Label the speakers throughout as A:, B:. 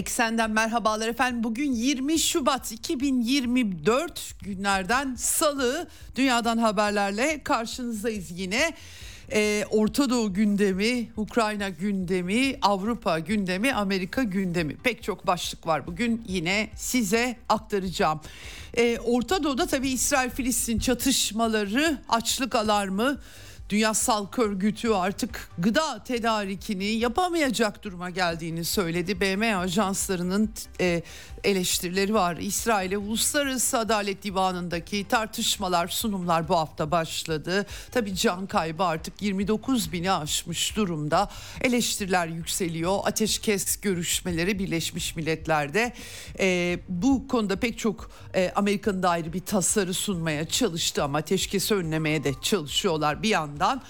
A: Eksenden merhabalar efendim. Bugün 20 Şubat 2024 günlerden salı dünyadan haberlerle karşınızdayız yine. Ee, Orta Doğu gündemi, Ukrayna gündemi, Avrupa gündemi, Amerika gündemi pek çok başlık var. Bugün yine size aktaracağım. Ee, Orta Doğu'da tabii İsrail-Filistin çatışmaları, açlık alarmı, Dünya Sağlık Örgütü artık gıda tedarikini yapamayacak duruma geldiğini söyledi. BM ajanslarının e, eleştirileri var. İsrail'e Uluslararası Adalet Divanı'ndaki tartışmalar, sunumlar bu hafta başladı. Tabii can kaybı artık 29 bini aşmış durumda. Eleştiriler yükseliyor. Ateşkes görüşmeleri Birleşmiş Milletler'de. E, bu konuda pek çok e, Amerika'nın da ayrı bir tasarı sunmaya çalıştı ama ateşkesi önlemeye de çalışıyorlar bir yandan.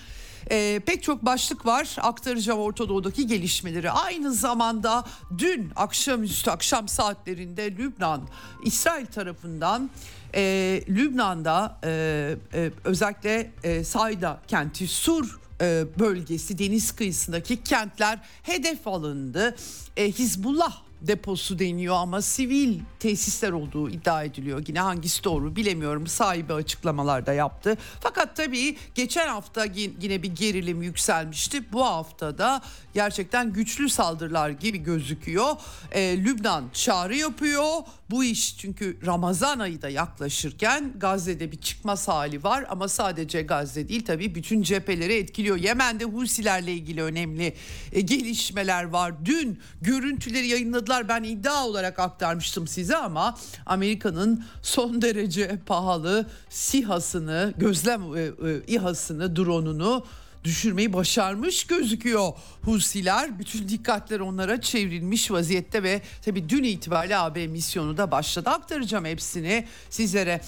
A: E, pek çok başlık var aktaracağım Orta Doğu'daki gelişmeleri. Aynı zamanda dün akşamüstü akşam saatlerinde Lübnan İsrail tarafından e, Lübnan'da e, e, özellikle e, Sayda kenti Sur e, bölgesi deniz kıyısındaki kentler hedef alındı. E, Hizbullah deposu deniyor ama sivil tesisler olduğu iddia ediliyor. Yine hangisi doğru bilemiyorum. Sahibi açıklamalarda yaptı. Fakat tabii geçen hafta yine bir gerilim yükselmişti. Bu haftada gerçekten güçlü saldırılar gibi gözüküyor. Ee, Lübnan çağrı yapıyor. Bu iş çünkü Ramazan ayı da yaklaşırken Gazze'de bir çıkma hali var ama sadece Gazze değil tabii bütün cepheleri etkiliyor. Yemen'de Husilerle ilgili önemli e, gelişmeler var. Dün görüntüleri yayınladılar. Ben iddia olarak aktarmıştım size ama Amerika'nın son derece pahalı SİHA'sını, gözlem e, e, İHA'sını, drone'unu düşürmeyi başarmış gözüküyor Husiler. Bütün dikkatler onlara çevrilmiş vaziyette ve tabii dün itibariyle AB misyonu da başladı. Aktaracağım hepsini sizlere.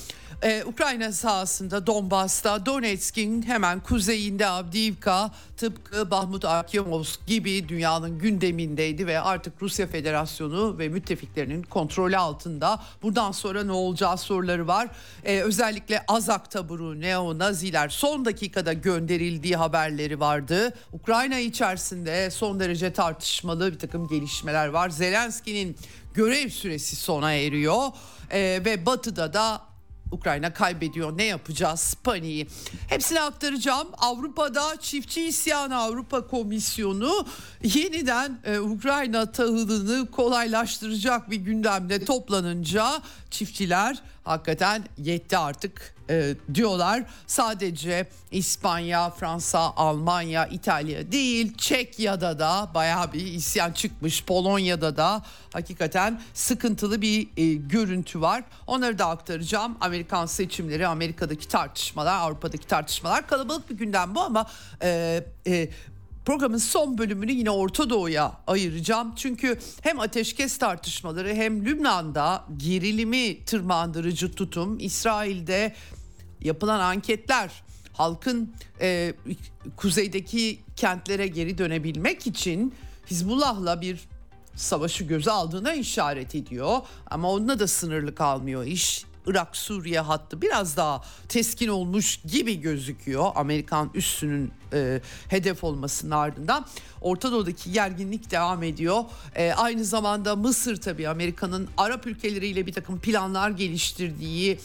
A: Ee, Ukrayna sahasında Donbas'ta Donetsk'in hemen kuzeyinde Avdiivka tıpkı Bahmut Arkemovsk gibi dünyanın gündemindeydi ve artık Rusya Federasyonu ve müttefiklerinin kontrolü altında. Buradan sonra ne olacağı soruları var. Ee, özellikle Azak taburu neo-naziler son dakikada gönderildiği haberleri vardı. Ukrayna içerisinde son derece tartışmalı bir takım gelişmeler var. Zelenski'nin görev süresi sona eriyor ee, ve batıda da Ukrayna kaybediyor ne yapacağız paniği. Hepsini aktaracağım. Avrupa'da çiftçi isyanı Avrupa Komisyonu yeniden e, Ukrayna tahılını kolaylaştıracak bir gündemde toplanınca çiftçiler hakikaten yetti artık e, diyorlar. Sadece İspanya, Fransa, Almanya, İtalya değil Çekya'da da baya bir isyan çıkmış. Polonya'da da hakikaten sıkıntılı bir e, görüntü var. Onları da aktaracağım. Amerikan seçimleri, Amerika'daki tartışmalar, Avrupa'daki tartışmalar kalabalık bir gündem bu ama e, e, Programın son bölümünü yine Orta Doğu'ya ayıracağım. Çünkü hem ateşkes tartışmaları hem Lübnan'da gerilimi tırmandırıcı tutum, İsrail'de yapılan anketler halkın e, kuzeydeki kentlere geri dönebilmek için Hizbullah'la bir savaşı göze aldığına işaret ediyor. Ama onunla da sınırlı kalmıyor iş. Irak-Suriye hattı biraz daha teskin olmuş gibi gözüküyor. Amerikan üssünün e, hedef olmasının ardından Orta Doğu'daki gerginlik devam ediyor. E, aynı zamanda Mısır tabii Amerika'nın Arap ülkeleriyle bir takım planlar geliştirdiği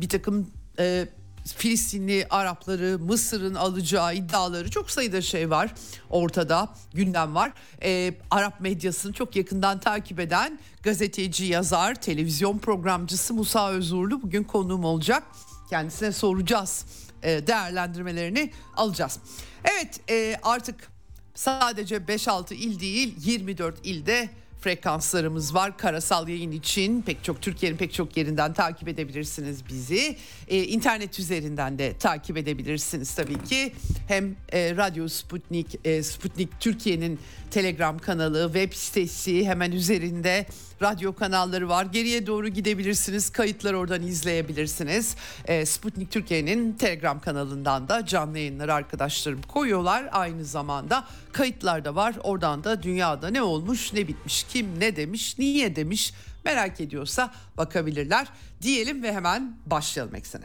A: bir takım e, Filistinli Arapları Mısır'ın alacağı iddiaları çok sayıda şey var ortada gündem var. Ee, Arap medyasını çok yakından takip eden gazeteci, yazar, televizyon programcısı Musa Özurlu bugün konuğum olacak. Kendisine soracağız e, değerlendirmelerini alacağız. Evet e, artık sadece 5-6 il değil 24 ilde frekanslarımız var. Karasal yayın için pek çok Türkiye'nin pek çok yerinden takip edebilirsiniz bizi. Ee, internet üzerinden de takip edebilirsiniz tabii ki. Hem e, Radyo Sputnik, e, Sputnik Türkiye'nin Telegram kanalı, web sitesi hemen üzerinde radyo kanalları var. Geriye doğru gidebilirsiniz. Kayıtları oradan izleyebilirsiniz. E, Sputnik Türkiye'nin Telegram kanalından da canlı yayınları arkadaşlarım koyuyorlar. Aynı zamanda kayıtlar da var. Oradan da dünyada ne olmuş, ne bitmiş, kim ne demiş, niye demiş merak ediyorsa bakabilirler. Diyelim ve hemen başlayalım eksene.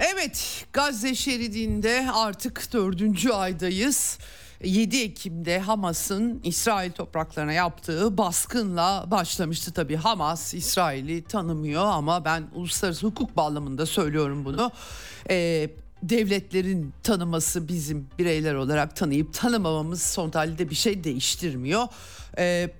A: Evet Gazze şeridinde artık dördüncü aydayız. 7 Ekim'de Hamas'ın İsrail topraklarına yaptığı baskınla başlamıştı tabii. Hamas İsrail'i tanımıyor ama ben uluslararası hukuk bağlamında söylüyorum bunu. Ee, devletlerin tanıması bizim bireyler olarak tanıyıp tanımamamız son halde bir şey değiştirmiyor. Ee,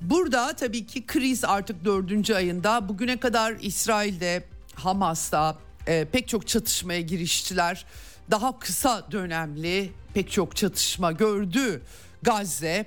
A: burada tabii ki kriz artık dördüncü ayında. Bugüne kadar İsrail'de, Hamas'ta e, pek çok çatışmaya giriştiler. Daha kısa dönemli pek çok çatışma gördü Gazze.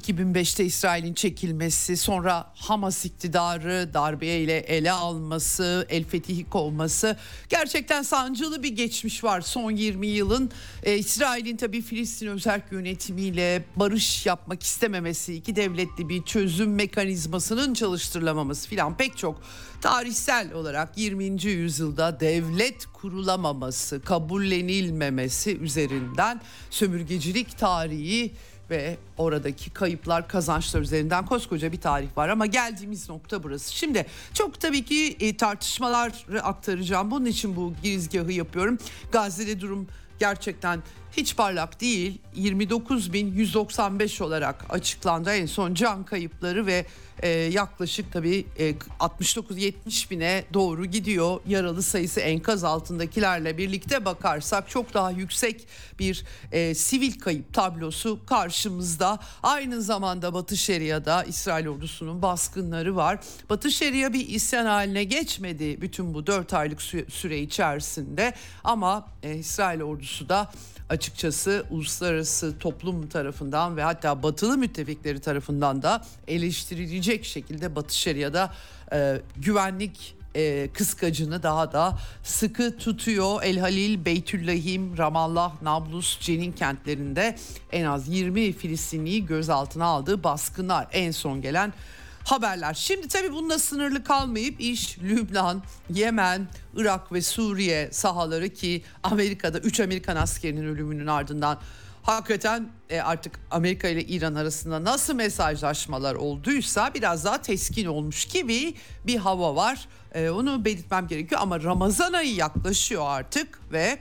A: 2005'te İsrail'in çekilmesi, sonra Hamas iktidarı darbeyle ele alması, El Fetih'i kovması gerçekten sancılı bir geçmiş var son 20 yılın. Ee, İsrail'in tabii Filistin özel yönetimiyle barış yapmak istememesi, iki devletli bir çözüm mekanizmasının çalıştırılamaması filan pek çok tarihsel olarak 20. yüzyılda devlet kurulamaması, kabullenilmemesi üzerinden sömürgecilik tarihi ve oradaki kayıplar kazançlar üzerinden koskoca bir tarih var ama geldiğimiz nokta burası. Şimdi çok tabii ki e, tartışmaları aktaracağım. Bunun için bu girizgahı yapıyorum. Gazze'de durum gerçekten hiç parlak değil. 29.195 olarak açıklandı en son can kayıpları ve e, yaklaşık tabii e, 69-70 bine doğru gidiyor. Yaralı sayısı enkaz altındakilerle birlikte bakarsak çok daha yüksek bir e, sivil kayıp tablosu karşımızda. Aynı zamanda Batı Şeria'da İsrail ordusunun baskınları var. Batı Şeria bir isyan haline geçmedi bütün bu 4 aylık süre içerisinde ama e, İsrail ordusu da açıkçası uluslararası toplum tarafından ve hatta batılı müttefikleri tarafından da eleştirilecek şekilde Batı Şeria'da e, güvenlik e, kıskacını daha da sıkı tutuyor. El Halil, Beytüllahim, Ramallah, Nablus, Cenin kentlerinde en az 20 Filistinliyi gözaltına aldığı baskınlar en son gelen haberler. Şimdi tabii bununla sınırlı kalmayıp iş Lübnan, Yemen, Irak ve Suriye sahaları ki Amerika'da 3 Amerikan askerinin ölümünün ardından hakikaten e, artık Amerika ile İran arasında nasıl mesajlaşmalar olduysa biraz daha teskin olmuş gibi bir hava var. E, onu belirtmem gerekiyor ama Ramazan ayı yaklaşıyor artık ve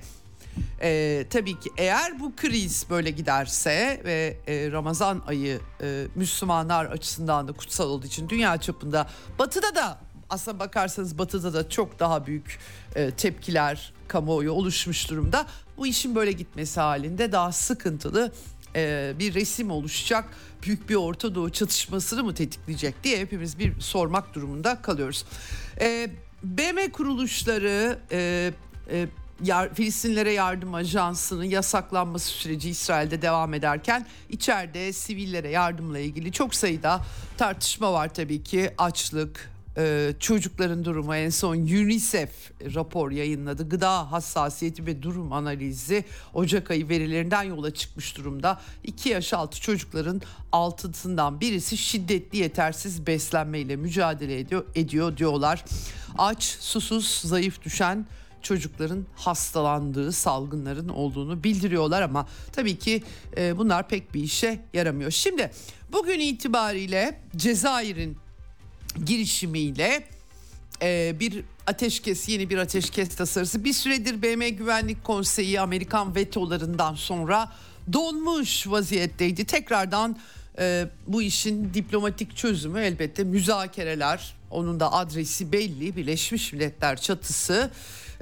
A: e, tabii ki eğer bu kriz böyle giderse ve e, Ramazan ayı e, Müslümanlar açısından da kutsal olduğu için dünya çapında batıda da aslında bakarsanız batıda da çok daha büyük e, tepkiler kamuoyu oluşmuş durumda. Bu işin böyle gitmesi halinde daha sıkıntılı e, bir resim oluşacak. Büyük bir Orta Doğu çatışmasını mı tetikleyecek diye hepimiz bir sormak durumunda kalıyoruz. E, BM kuruluşları e, e, yar, Filistinlere Yardım Ajansı'nın yasaklanması süreci İsrail'de devam ederken içeride sivillere yardımla ilgili çok sayıda tartışma var tabii ki açlık, e, çocukların durumu en son UNICEF rapor yayınladı. Gıda hassasiyeti ve durum analizi Ocak ayı verilerinden yola çıkmış durumda. 2 yaş altı çocukların altısından birisi şiddetli yetersiz beslenmeyle mücadele ediyor, ediyor diyorlar. Aç, susuz, zayıf düşen çocukların hastalandığı salgınların olduğunu bildiriyorlar ama tabii ki e, bunlar pek bir işe yaramıyor. Şimdi bugün itibariyle Cezayir'in girişimiyle e, bir ateşkes yeni bir ateşkes tasarısı bir süredir BM Güvenlik Konseyi Amerikan vetolarından sonra donmuş vaziyetteydi. Tekrardan e, bu işin diplomatik çözümü elbette müzakereler. Onun da adresi belli Birleşmiş Milletler çatısı.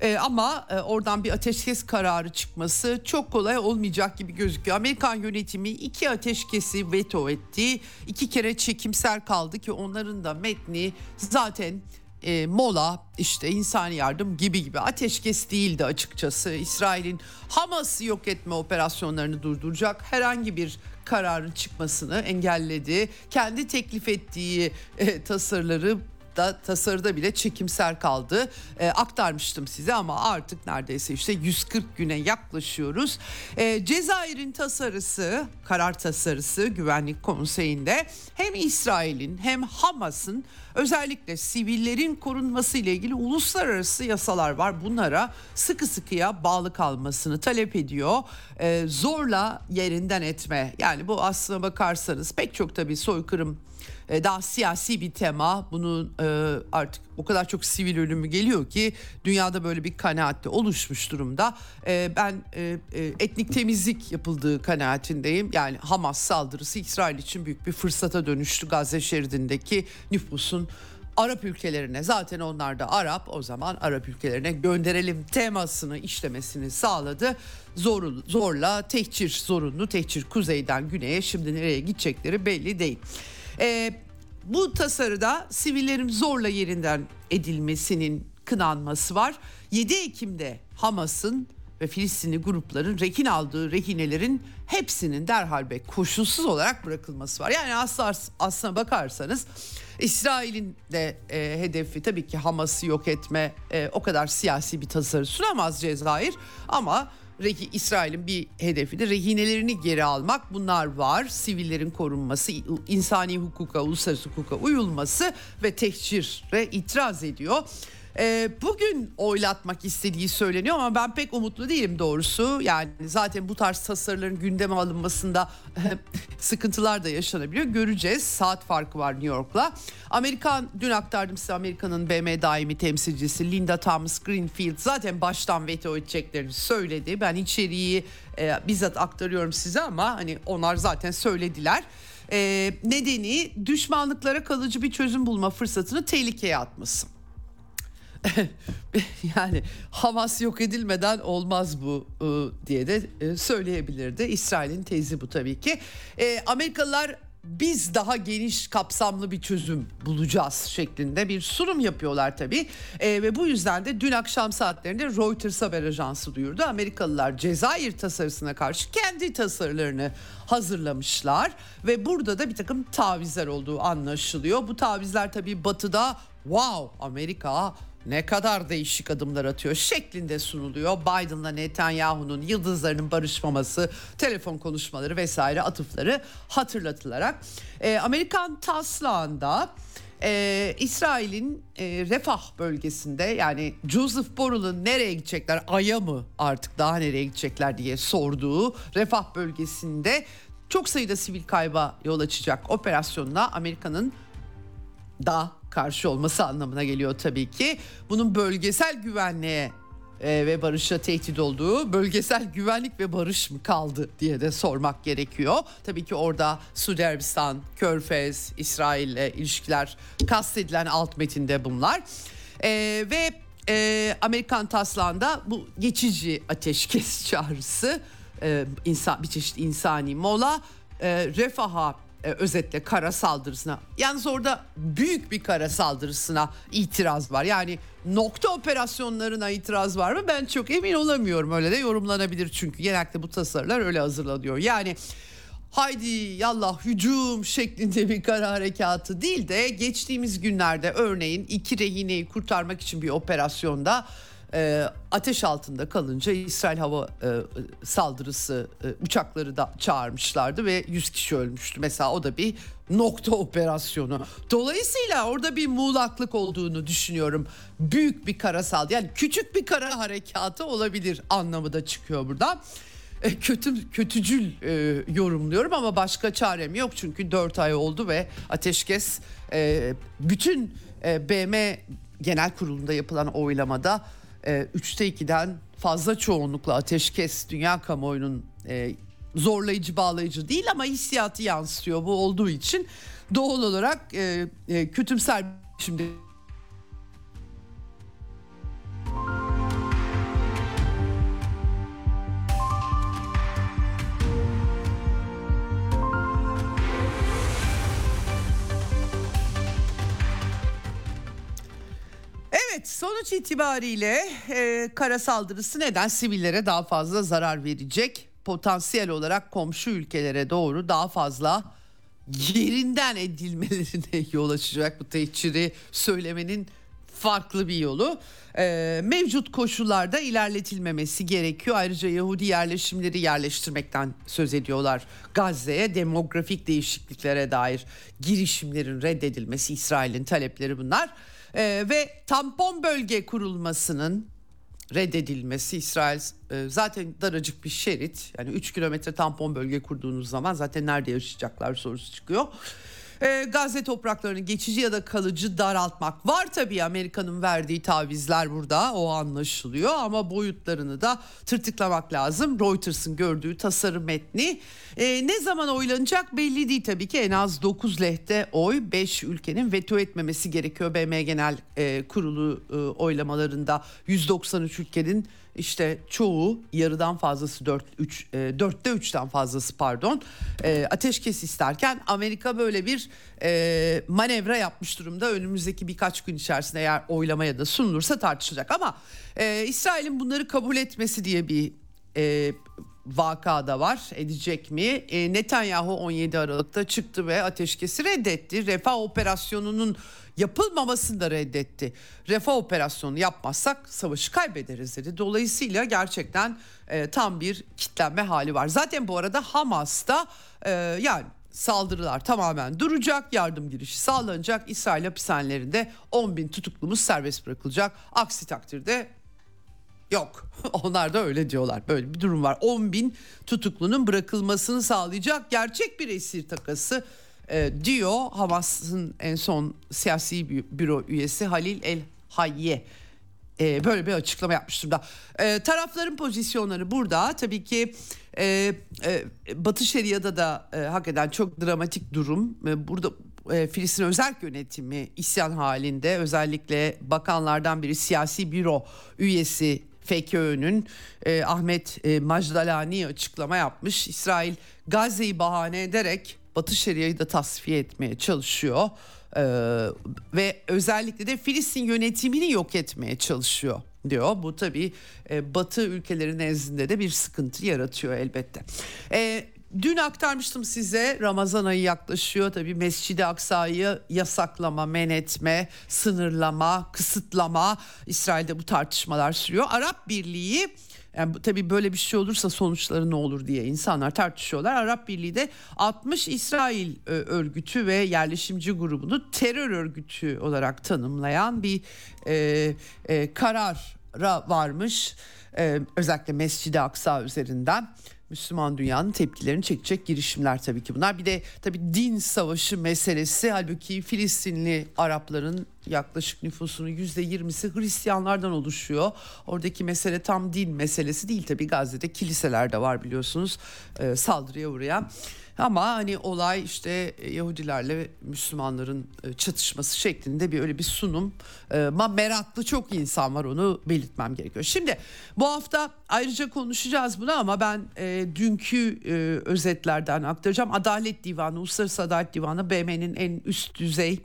A: E, ama e, oradan bir ateşkes kararı çıkması çok kolay olmayacak gibi gözüküyor. Amerikan yönetimi iki ateşkesi veto etti. İki kere çekimser kaldı ki onların da metni zaten e, mola işte insani yardım gibi gibi ateşkes değildi açıkçası. İsrail'in Hamas'ı yok etme operasyonlarını durduracak herhangi bir kararın çıkmasını engelledi. Kendi teklif ettiği e, tasarıları da tasarıda bile çekimser kaldı. E, aktarmıştım size ama artık neredeyse işte 140 güne yaklaşıyoruz. E, Cezayir'in tasarısı, karar tasarısı Güvenlik Konseyi'nde hem İsrail'in hem Hamas'ın özellikle sivillerin korunması ile ilgili uluslararası yasalar var. Bunlara sıkı sıkıya bağlı kalmasını talep ediyor. E, zorla yerinden etme. Yani bu aslına bakarsanız pek çok tabii soykırım e, daha siyasi bir tema. Bunun e, artık o kadar çok sivil ölümü geliyor ki dünyada böyle bir kanaatte oluşmuş durumda. E, ben etnik temizlik yapıldığı kanaatindeyim. Yani Hamas saldırısı İsrail için büyük bir fırsata dönüştü Gazze şeridindeki nüfusun Arap ülkelerine zaten onlar da Arap o zaman Arap ülkelerine gönderelim temasını işlemesini sağladı. Zor, zorla tehcir zorunlu tehcir kuzeyden güneye şimdi nereye gidecekleri belli değil. E, bu tasarıda sivillerin zorla yerinden edilmesinin kınanması var. 7 Ekim'de Hamas'ın ve Filistinli grupların rehin aldığı rehinelerin hepsinin derhal ve koşulsuz olarak bırakılması var. Yani aslına, aslına bakarsanız İsrail'in de e, hedefi tabii ki Hamas'ı yok etme e, o kadar siyasi bir tasarı sunamaz Cezayir ama Rehi, İsrail'in bir hedefi de rehinelerini geri almak. Bunlar var. Sivillerin korunması, insani hukuka, uluslararası hukuka uyulması ve tehcire itiraz ediyor e, bugün oylatmak istediği söyleniyor ama ben pek umutlu değilim doğrusu. Yani zaten bu tarz tasarıların gündeme alınmasında sıkıntılar da yaşanabiliyor. Göreceğiz. Saat farkı var New York'la. Amerikan dün aktardım size Amerika'nın BM daimi temsilcisi Linda Thomas Greenfield zaten baştan veto edeceklerini söyledi. Ben içeriği e, bizzat aktarıyorum size ama hani onlar zaten söylediler. E, nedeni düşmanlıklara kalıcı bir çözüm bulma fırsatını tehlikeye atması. yani Hamas yok edilmeden olmaz bu e, diye de e, söyleyebilirdi. İsrail'in tezi bu tabii ki. E, Amerikalılar biz daha geniş kapsamlı bir çözüm bulacağız şeklinde bir sunum yapıyorlar tabii. E, ve bu yüzden de dün akşam saatlerinde Reuters haber ajansı duyurdu. Amerikalılar Cezayir tasarısına karşı kendi tasarılarını hazırlamışlar ve burada da bir takım tavizler olduğu anlaşılıyor. Bu tavizler tabii batıda wow Amerika ne kadar değişik adımlar atıyor şeklinde sunuluyor. Biden'la Netanyahu'nun yıldızlarının barışmaması, telefon konuşmaları vesaire atıfları hatırlatılarak e, Amerikan taslağında e, İsrail'in e, Refah bölgesinde yani Joseph Borrell'ın nereye gidecekler Ay'a mı artık daha nereye gidecekler diye sorduğu Refah bölgesinde çok sayıda sivil kayba yol açacak operasyonla Amerika'nın da karşı olması anlamına geliyor tabii ki. Bunun bölgesel güvenliğe e, ve barışa tehdit olduğu bölgesel güvenlik ve barış mı kaldı diye de sormak gerekiyor. Tabii ki orada Suudi Arabistan, Körfez, İsrail ile ilişkiler kastedilen alt metinde bunlar. E, ve e, Amerikan taslağında bu geçici ateşkes çağrısı e, insan bir çeşit insani mola e, refaha e, özetle kara saldırısına. Yalnız orada büyük bir kara saldırısına itiraz var. Yani nokta operasyonlarına itiraz var mı? Ben çok emin olamıyorum. Öyle de yorumlanabilir çünkü genellikle bu tasarılar öyle hazırlanıyor. Yani haydi yallah hücum şeklinde bir kara harekatı değil de geçtiğimiz günlerde örneğin iki rehineyi kurtarmak için bir operasyonda e, ateş altında kalınca İsrail hava e, saldırısı e, uçakları da çağırmışlardı ve 100 kişi ölmüştü. Mesela o da bir nokta operasyonu. Dolayısıyla orada bir muğlaklık olduğunu düşünüyorum. Büyük bir kara saldırı yani küçük bir kara harekatı olabilir anlamı da çıkıyor buradan. E, kötü kötücül e, yorumluyorum ama başka çarem yok çünkü 4 ay oldu ve ateşkes e, bütün e, BM Genel Kurulu'nda yapılan oylamada e, 3'te 2'den fazla çoğunlukla ateşkes dünya kamuoyunun e, zorlayıcı bağlayıcı değil ama hissiyatı yansıtıyor. Bu olduğu için doğal olarak e, e, kötümser şimdi sonuç itibariyle e, kara saldırısı neden sivillere daha fazla zarar verecek? Potansiyel olarak komşu ülkelere doğru daha fazla yerinden edilmelerine yol açacak bu tehciri söylemenin farklı bir yolu. Ee, mevcut koşullarda ilerletilmemesi gerekiyor. Ayrıca Yahudi yerleşimleri yerleştirmekten söz ediyorlar. Gazze'ye demografik değişikliklere dair girişimlerin reddedilmesi İsrail'in talepleri bunlar. Ee, ve tampon bölge kurulmasının reddedilmesi İsrail e, zaten daracık bir şerit yani 3 kilometre tampon bölge kurduğunuz zaman zaten nerede yaşayacaklar sorusu çıkıyor. E, Gazze topraklarını geçici ya da kalıcı daraltmak var tabii. Amerika'nın verdiği tavizler burada o anlaşılıyor. Ama boyutlarını da tırtıklamak lazım. Reuters'ın gördüğü tasarım metni. E, ne zaman oylanacak belli değil tabii ki. En az 9 lehte oy 5 ülkenin veto etmemesi gerekiyor. BM Genel e, Kurulu e, oylamalarında 193 ülkenin işte çoğu yarıdan fazlası 4 3 e, 4'te 3'ten fazlası pardon e, ateşkes isterken Amerika böyle bir e, manevra yapmış durumda. Önümüzdeki birkaç gün içerisinde eğer oylamaya da sunulursa tartışılacak ama e, İsrail'in bunları kabul etmesi diye bir e, vakada var edecek mi? E, Netanyahu 17 Aralık'ta çıktı ve ateşkesi reddetti. Refah operasyonunun yapılmamasını da reddetti. Refah operasyonu yapmazsak savaşı kaybederiz dedi. Dolayısıyla gerçekten e, tam bir kitlenme hali var. Zaten bu arada Hamas'ta e, yani saldırılar tamamen duracak, yardım girişi sağlanacak. İsrail hapishanelerinde 10 bin tutuklumuz serbest bırakılacak. Aksi takdirde Yok. Onlar da öyle diyorlar. Böyle bir durum var. 10 bin tutuklunun bırakılmasını sağlayacak gerçek bir esir takası e, diyor Hamas'ın en son siyasi büro üyesi Halil El Hayye. E, böyle bir açıklama yapmış durumda. E, tarafların pozisyonları burada. Tabii ki e, e, Batı Şeria'da da e, hak eden çok dramatik durum. E, burada e, Filistin özel yönetimi isyan halinde. Özellikle bakanlardan biri siyasi büro üyesi FKÖ'nün e, Ahmet e, Majdalani açıklama yapmış. İsrail Gazze'yi bahane ederek Batı Şeria'yı da tasfiye etmeye çalışıyor. Ee, ve özellikle de Filistin yönetimini yok etmeye çalışıyor diyor. Bu tabii e, Batı ülkeleri nezdinde de bir sıkıntı yaratıyor elbette. E, dün aktarmıştım size Ramazan ayı yaklaşıyor. Tabii Mescid-i Aksa'yı yasaklama, men etme, sınırlama, kısıtlama. İsrail'de bu tartışmalar sürüyor. Arap Birliği yani tabii böyle bir şey olursa sonuçları ne olur diye insanlar tartışıyorlar. Arap Birliği de 60 İsrail e, örgütü ve yerleşimci grubunu terör örgütü olarak tanımlayan bir e, e, karara varmış. E, özellikle Mescid-i Aksa üzerinden. Müslüman dünyanın tepkilerini çekecek girişimler tabii ki bunlar. Bir de tabii din savaşı meselesi halbuki Filistinli Arapların yaklaşık nüfusunun yüzde yirmisi Hristiyanlardan oluşuyor. Oradaki mesele tam din meselesi değil tabii Gazze'de kiliseler de var biliyorsunuz e, saldırıya uğrayan. Ama hani olay işte e, Yahudilerle Müslümanların e, çatışması şeklinde bir öyle bir sunum. Ama meraklı çok insan var onu belirtmem gerekiyor. Şimdi bu hafta ayrıca konuşacağız bunu ama ben e, dünkü e, özetlerden aktaracağım. Adalet Divanı, Uluslararası Adalet Divanı BM'nin en üst düzey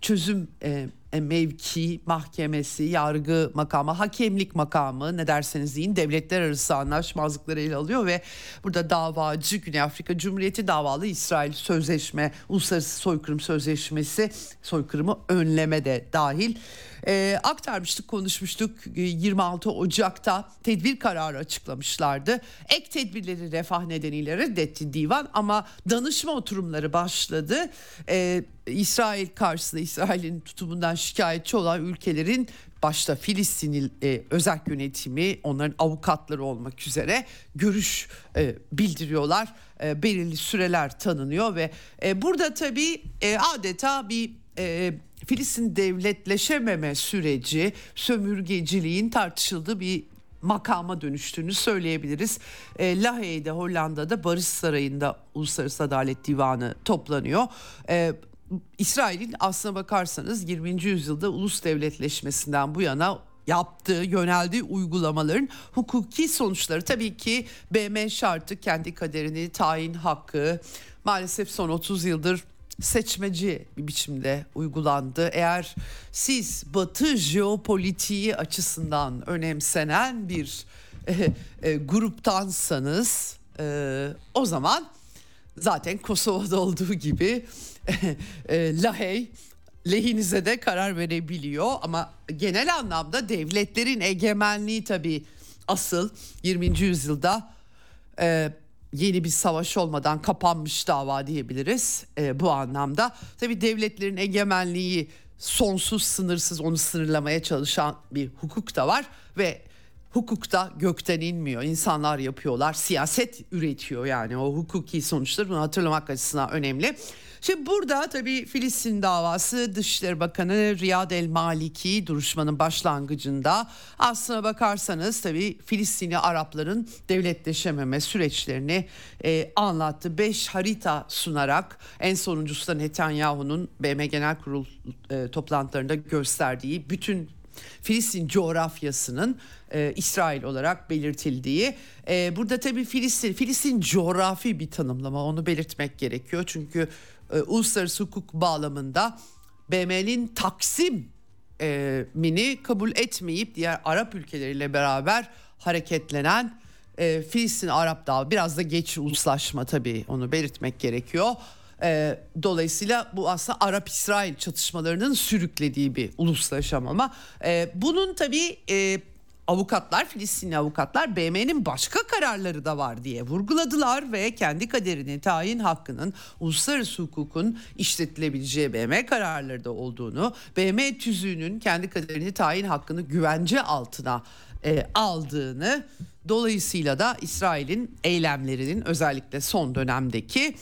A: çözüm e, e, mevki, mahkemesi, yargı makamı, hakemlik makamı ne derseniz deyin devletler arası anlaşmazlıkları ele alıyor ve burada davacı Güney Afrika Cumhuriyeti davalı İsrail Sözleşme, Uluslararası Soykırım Sözleşmesi soykırımı önleme de dahil. E, aktarmıştık konuşmuştuk 26 ee, Ocak'ta tedbir kararı açıklamışlardı. Ek tedbirleri refah nedeniyle reddetti divan ama danışma oturumları başladı. E, İsrail karşısında İsrail'in tutumundan şikayetçi olan ülkelerin başta Filistin e, özel yönetimi onların avukatları olmak üzere görüş e, bildiriyorlar. E, belirli süreler tanınıyor ve e, burada tabii e, adeta bir e, Filistin devletleşememe süreci sömürgeciliğin tartışıldığı bir makama dönüştüğünü söyleyebiliriz. E, Lahey'de Hollanda'da Barış Sarayı'nda Uluslararası Adalet Divanı toplanıyor. E, İsrail'in aslına bakarsanız 20. yüzyılda ulus devletleşmesinden bu yana yaptığı, yöneldiği uygulamaların hukuki sonuçları tabii ki BM şartı kendi kaderini tayin hakkı maalesef son 30 yıldır seçmeci bir biçimde uygulandı. Eğer siz Batı jeopolitiği açısından önemsenen bir e, e, gruptansanız e, o zaman zaten Kosova'da olduğu gibi e, Lahey lehinize de karar verebiliyor ama genel anlamda devletlerin egemenliği tabii asıl 20. yüzyılda e, yeni bir savaş olmadan kapanmış dava diyebiliriz e, bu anlamda. Tabii devletlerin egemenliği sonsuz sınırsız onu sınırlamaya çalışan bir hukuk da var ve hukukta gökten inmiyor. İnsanlar yapıyorlar, siyaset üretiyor yani o hukuki sonuçları bunu hatırlamak açısından önemli. Şimdi burada tabii Filistin davası Dışişleri Bakanı Riyad El Maliki duruşmanın başlangıcında aslına bakarsanız tabii Filistinli Arapların devletleşememe süreçlerini e, anlattı. Beş harita sunarak en sonuncusu da Netanyahu'nun BM Genel Kurul e, toplantılarında gösterdiği bütün Filistin coğrafyasının e, İsrail olarak belirtildiği. E, burada tabii Filistin, Filistin coğrafi bir tanımlama onu belirtmek gerekiyor. Çünkü e, uluslararası hukuk bağlamında BM'nin Taksim e, mini kabul etmeyip diğer Arap ülkeleriyle beraber hareketlenen e, Filistin Arap Dağı biraz da geç uluslaşma tabii onu belirtmek gerekiyor. E, dolayısıyla bu aslında Arap-İsrail çatışmalarının sürüklediği bir uluslaşamama. E, bunun tabii e, avukatlar, Filistinli avukatlar BM'nin başka kararları da var diye vurguladılar ve kendi kaderini tayin hakkının uluslararası hukukun işletilebileceği BM kararları da olduğunu, BM tüzüğünün kendi kaderini tayin hakkını güvence altına e, aldığını, dolayısıyla da İsrail'in eylemlerinin özellikle son dönemdeki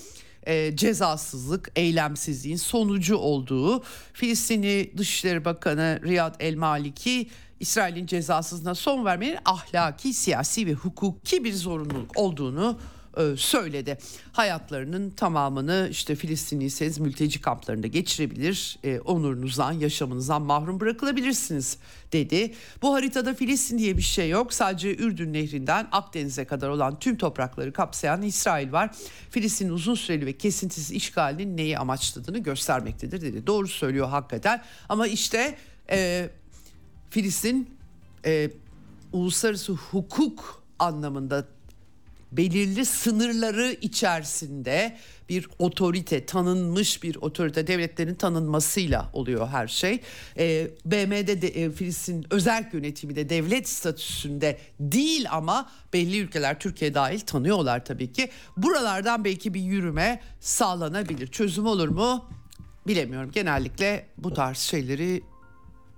A: e, cezasızlık, eylemsizliğin sonucu olduğu Filistinli Dışişleri Bakanı Riyad El Maliki İsrail'in cezasızlığına son vermenin ahlaki, siyasi ve hukuki bir zorunluluk olduğunu e, söyledi. Hayatlarının tamamını işte Filistinliyseniz mülteci kamplarında geçirebilir, e, onurunuzdan, yaşamınızdan mahrum bırakılabilirsiniz dedi. Bu haritada Filistin diye bir şey yok. Sadece Ürdün Nehri'nden Akdeniz'e kadar olan tüm toprakları kapsayan İsrail var. Filistin'in uzun süreli ve kesintisiz işgalinin neyi amaçladığını göstermektedir dedi. Doğru söylüyor hakikaten ama işte e, Filistin e, uluslararası hukuk anlamında belirli sınırları içerisinde bir otorite tanınmış bir otorite devletlerin tanınmasıyla oluyor her şey. E, BM'de de e, Filistin özel yönetimi de devlet statüsünde değil ama belli ülkeler Türkiye dahil tanıyorlar tabii ki. Buralardan belki bir yürüme sağlanabilir. Çözüm olur mu? Bilemiyorum. Genellikle bu tarz şeyleri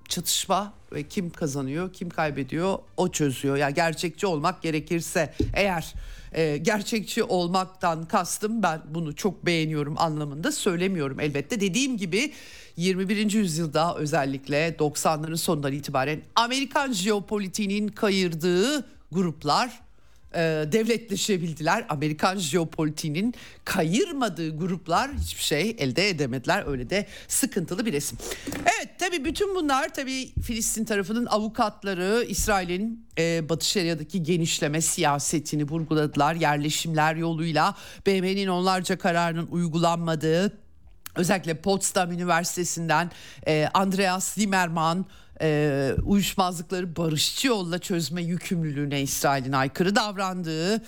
A: çatışma ve kim kazanıyor, kim kaybediyor o çözüyor. Yani gerçekçi olmak gerekirse eğer e, gerçekçi olmaktan kastım ben bunu çok beğeniyorum anlamında söylemiyorum elbette. Dediğim gibi 21. yüzyılda özellikle 90'ların sonundan itibaren Amerikan jeopolitiğinin kayırdığı gruplar e, devletleşebildiler. Amerikan jeopolitiğinin kayırmadığı gruplar hiçbir şey elde edemediler. Öyle de sıkıntılı bir resim. Evet tabii bütün bunlar tabii Filistin tarafının avukatları İsrail'in e, Batı Şeria'daki genişleme siyasetini vurguladılar. Yerleşimler yoluyla BM'nin onlarca kararının uygulanmadığı özellikle Potsdam Üniversitesi'nden e, Andreas Zimmermann e, uyuşmazlıkları barışçı yolla çözme yükümlülüğüne İsrail'in aykırı davrandığı,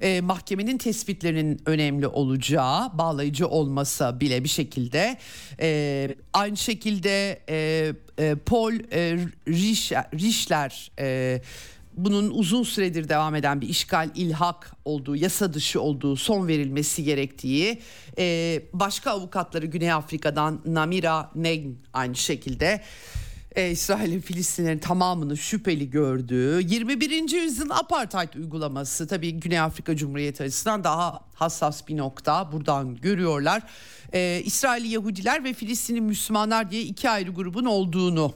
A: e, mahkemenin tespitlerinin önemli olacağı, bağlayıcı olmasa bile bir şekilde e, aynı şekilde e, e, Paul e, Rischler e, bunun uzun süredir devam eden bir işgal, ilhak olduğu, yasa dışı olduğu, son verilmesi gerektiği, e, başka avukatları Güney Afrika'dan Namira Neg aynı şekilde e, İsrail'in Filistinlerin tamamını şüpheli gördüğü 21. yüzyılın apartheid uygulaması tabii Güney Afrika Cumhuriyeti açısından daha hassas bir nokta buradan görüyorlar. E, İsrailli Yahudiler ve Filistinli Müslümanlar diye iki ayrı grubun olduğunu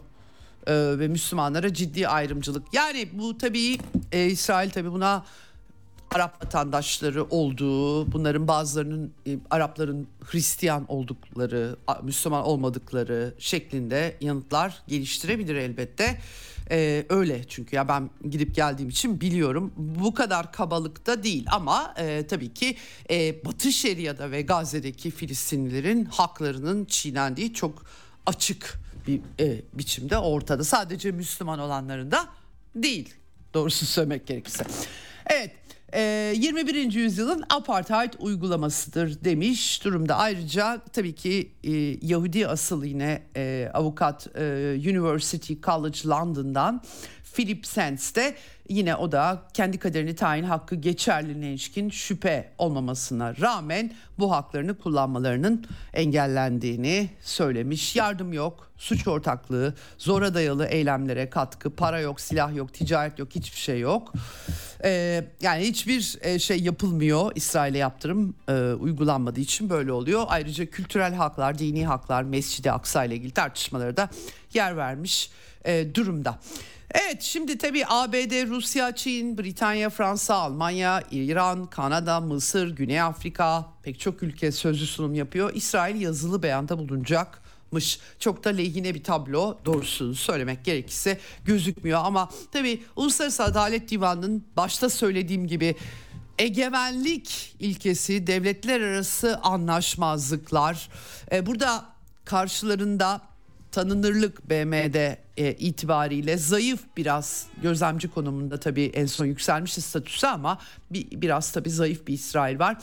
A: e, ve Müslümanlara ciddi ayrımcılık. Yani bu tabii e, İsrail tabii buna Arap vatandaşları olduğu, bunların bazılarının e, Arapların Hristiyan oldukları, Müslüman olmadıkları şeklinde yanıtlar geliştirebilir elbette. Ee, öyle çünkü ya ben gidip geldiğim için biliyorum bu kadar kabalıkta değil ama e, tabii ki e, Batı Şeria'da ve Gazze'deki Filistinlilerin haklarının çiğnendiği çok açık bir e, biçimde ortada. Sadece Müslüman olanların da değil doğrusu söylemek gerekirse. Evet 21. Ee, yüzyılın apartheid uygulamasıdır demiş durumda. Ayrıca tabii ki e, Yahudi asıllı yine e, avukat e, University College London'dan Philip Sands de yine o da kendi kaderini tayin hakkı geçerliliğine ilişkin şüphe olmamasına rağmen bu haklarını kullanmalarının engellendiğini söylemiş. Yardım yok, suç ortaklığı, zora dayalı eylemlere katkı, para yok, silah yok, ticaret yok, hiçbir şey yok. Ee, yani hiçbir e, şey yapılmıyor. İsrail'e yaptırım e, uygulanmadığı için böyle oluyor. Ayrıca kültürel haklar, dini haklar, Mescid-i Aksa ile ilgili tartışmalara da yer vermiş e, durumda. Evet şimdi tabii ABD, Rusya, Çin, Britanya, Fransa, Almanya, İran, Kanada, Mısır, Güney Afrika pek çok ülke sözlü sunum yapıyor. İsrail yazılı beyanda bulunacakmış. Çok da lehine bir tablo doğrusunu söylemek gerekirse gözükmüyor. Ama tabii Uluslararası Adalet Divanı'nın başta söylediğim gibi egemenlik ilkesi, devletler arası anlaşmazlıklar. Ee, burada karşılarında tanınırlık BM'de e, itibariyle zayıf biraz gözlemci konumunda tabii en son yükselmişti statüsü ama bir, biraz tabii zayıf bir İsrail var.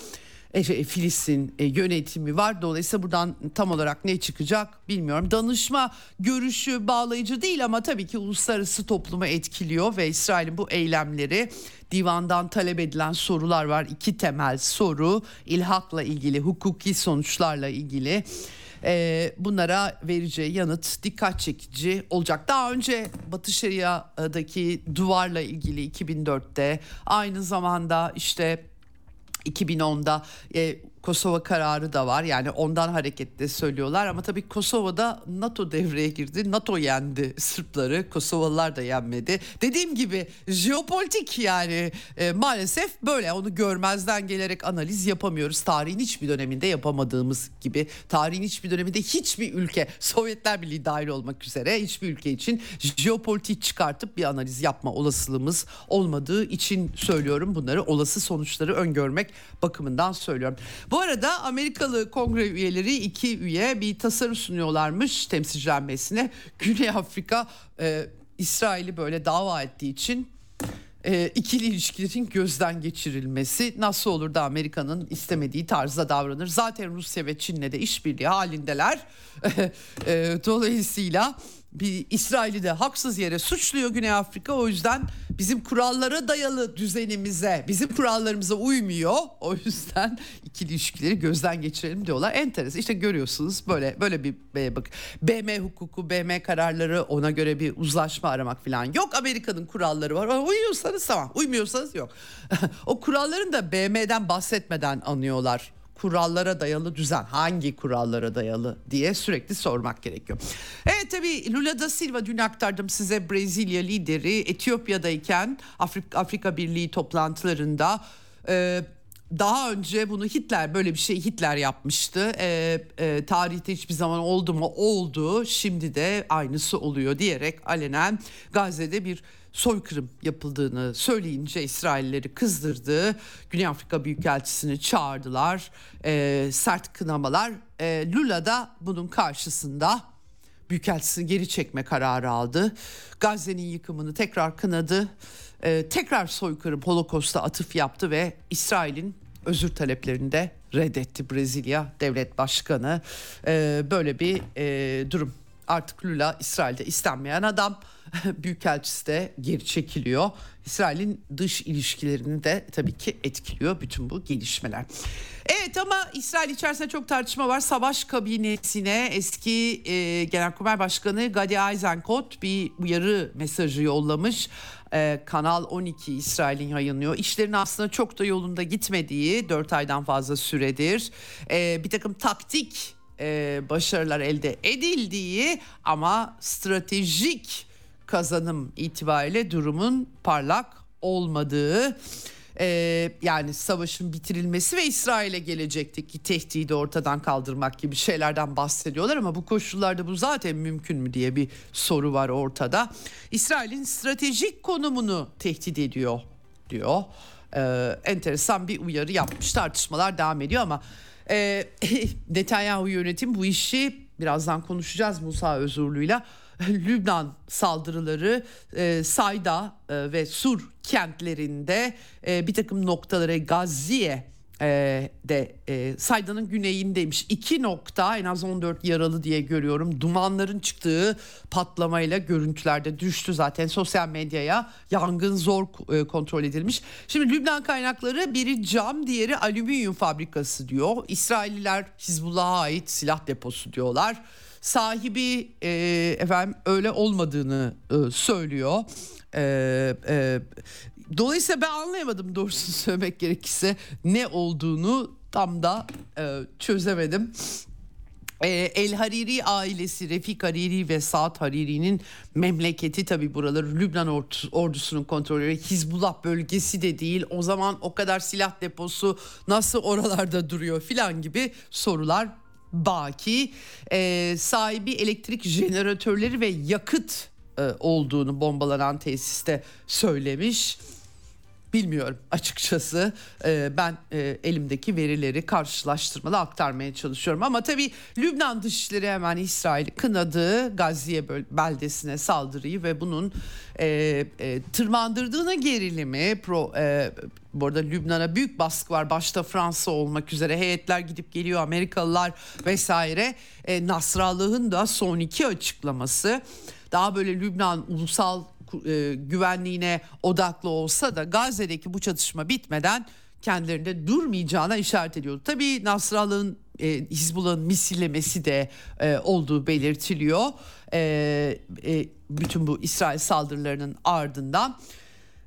A: E, şey, Filistin e, yönetimi var. Dolayısıyla buradan tam olarak ne çıkacak bilmiyorum. Danışma görüşü bağlayıcı değil ama tabii ki uluslararası toplumu etkiliyor ve İsrail'in bu eylemleri divandan talep edilen sorular var. İki temel soru ilhakla ilgili, hukuki sonuçlarla ilgili e, bunlara vereceği yanıt dikkat çekici olacak. Daha önce Batı Şeria'daki duvarla ilgili 2004'te aynı zamanda işte 2010'da e, Kosova kararı da var. Yani ondan hareketle söylüyorlar ama tabii Kosova'da NATO devreye girdi. NATO yendi Sırpları. Kosovalılar da yenmedi. Dediğim gibi jeopolitik yani e, maalesef böyle onu görmezden gelerek analiz yapamıyoruz. Tarihin hiçbir döneminde yapamadığımız gibi tarihin hiçbir döneminde hiçbir ülke Sovyetler Birliği dahil olmak üzere hiçbir ülke için jeopolitik çıkartıp bir analiz yapma olasılığımız olmadığı için söylüyorum bunları. Olası sonuçları öngörmek bakımından söylüyorum. Bu arada Amerikalı kongre üyeleri iki üye bir tasarı sunuyorlarmış temsilciler meclisine. Güney Afrika e, İsrail'i böyle dava ettiği için e, ikili ilişkilerin gözden geçirilmesi nasıl olur da Amerika'nın istemediği tarzda davranır. Zaten Rusya ve Çin'le de işbirliği halindeler. e, dolayısıyla bir İsrail'i de haksız yere suçluyor Güney Afrika. O yüzden bizim kurallara dayalı düzenimize, bizim kurallarımıza uymuyor. O yüzden ikili ilişkileri gözden geçirelim diyorlar. Enteresan. İşte görüyorsunuz böyle böyle bir bak BM hukuku, BM kararları ona göre bir uzlaşma aramak falan yok. Amerika'nın kuralları var. Uyuyorsanız tamam, uymuyorsanız yok. o kuralların da BM'den bahsetmeden anıyorlar kurallara dayalı düzen hangi kurallara dayalı diye sürekli sormak gerekiyor. Evet tabii Lula da Silva dün aktardım size Brezilya lideri Etiyopya'dayken Afrika, Afrika Birliği toplantılarında daha önce bunu Hitler böyle bir şey Hitler yapmıştı. E, e, tarihte hiçbir zaman oldu mu? Oldu. Şimdi de aynısı oluyor diyerek alenen Gazze'de bir soykırım yapıldığını söyleyince İsrailleri kızdırdı. Güney Afrika Büyükelçisini çağırdılar. E, sert kınamalar. E, Lula da bunun karşısında Büyükelçisini geri çekme kararı aldı. Gazze'nin yıkımını tekrar kınadı. E, tekrar soykırım Holocaust'a atıf yaptı ve İsrail'in özür taleplerini de reddetti Brezilya devlet başkanı. E, böyle bir e, durum. Artık Lula İsrail'de istenmeyen adam. Büyükelçisi de geri çekiliyor. İsrail'in dış ilişkilerini de tabii ki etkiliyor bütün bu gelişmeler. Evet ama İsrail içerisinde çok tartışma var. Savaş kabinesine eski e, Genelkurmay Başkanı Gadi Eisenkot bir uyarı mesajı yollamış. Ee, Kanal 12 İsrail'in yayınlıyor. İşlerin aslında çok da yolunda gitmediği 4 aydan fazla süredir. Ee, bir takım taktik e, başarılar elde edildiği ama stratejik kazanım itibariyle durumun parlak olmadığı ee, yani savaşın bitirilmesi ve İsrail'e gelecekteki tehdidi ortadan kaldırmak gibi şeylerden bahsediyorlar ama bu koşullarda bu zaten mümkün mü diye bir soru var ortada. İsrail'in stratejik konumunu tehdit ediyor diyor. Ee, enteresan bir uyarı yapmış tartışmalar devam ediyor ama e, Netanyahu yönetim bu işi birazdan konuşacağız Musa Özurlu'yla Lübnan saldırıları e, Sayda e, ve Sur kentlerinde e, bir takım noktalara Gazzi'ye e, de e, Sayda'nın güneyindeymiş. İki nokta en az 14 yaralı diye görüyorum. Dumanların çıktığı patlamayla görüntülerde düştü zaten sosyal medyaya. Yangın zor e, kontrol edilmiş. Şimdi Lübnan kaynakları biri cam diğeri alüminyum fabrikası diyor. İsrailliler Hizbullah'a ait silah deposu diyorlar sahibi e, efendim öyle olmadığını e, söylüyor. E, e, dolayısıyla ben anlayamadım doğrusunu söylemek gerekirse ne olduğunu tam da e, çözemedim. E, El Hariri ailesi Refik Hariri ve Saad Hariri'nin memleketi tabi buraları Lübnan ordusunun kontrolü Hizbullah bölgesi de değil o zaman o kadar silah deposu nasıl oralarda duruyor filan gibi sorular baki e, sahibi elektrik jeneratörleri ve yakıt e, olduğunu bombalanan tesiste söylemiş. Bilmiyorum açıkçası. Ee, ben e, elimdeki verileri karşılaştırmalı aktarmaya çalışıyorum. Ama tabii Lübnan Dışişleri hemen İsrail kınadı Gazze beldesine saldırıyı ve bunun e, e, tırmandırdığını gerilimi pro, e, bu arada Lübnan'a büyük baskı var. Başta Fransa olmak üzere heyetler gidip geliyor Amerikalılar vesaire. E, Nasrallah'ın da son iki açıklaması. Daha böyle Lübnan ulusal e, güvenliğine odaklı olsa da Gazze'deki bu çatışma bitmeden kendilerinde durmayacağına işaret ediyordu. Tabii Nasrallah'ın e, Hizbullah'ın misillemesi de e, olduğu belirtiliyor. E, e, bütün bu İsrail saldırılarının ardından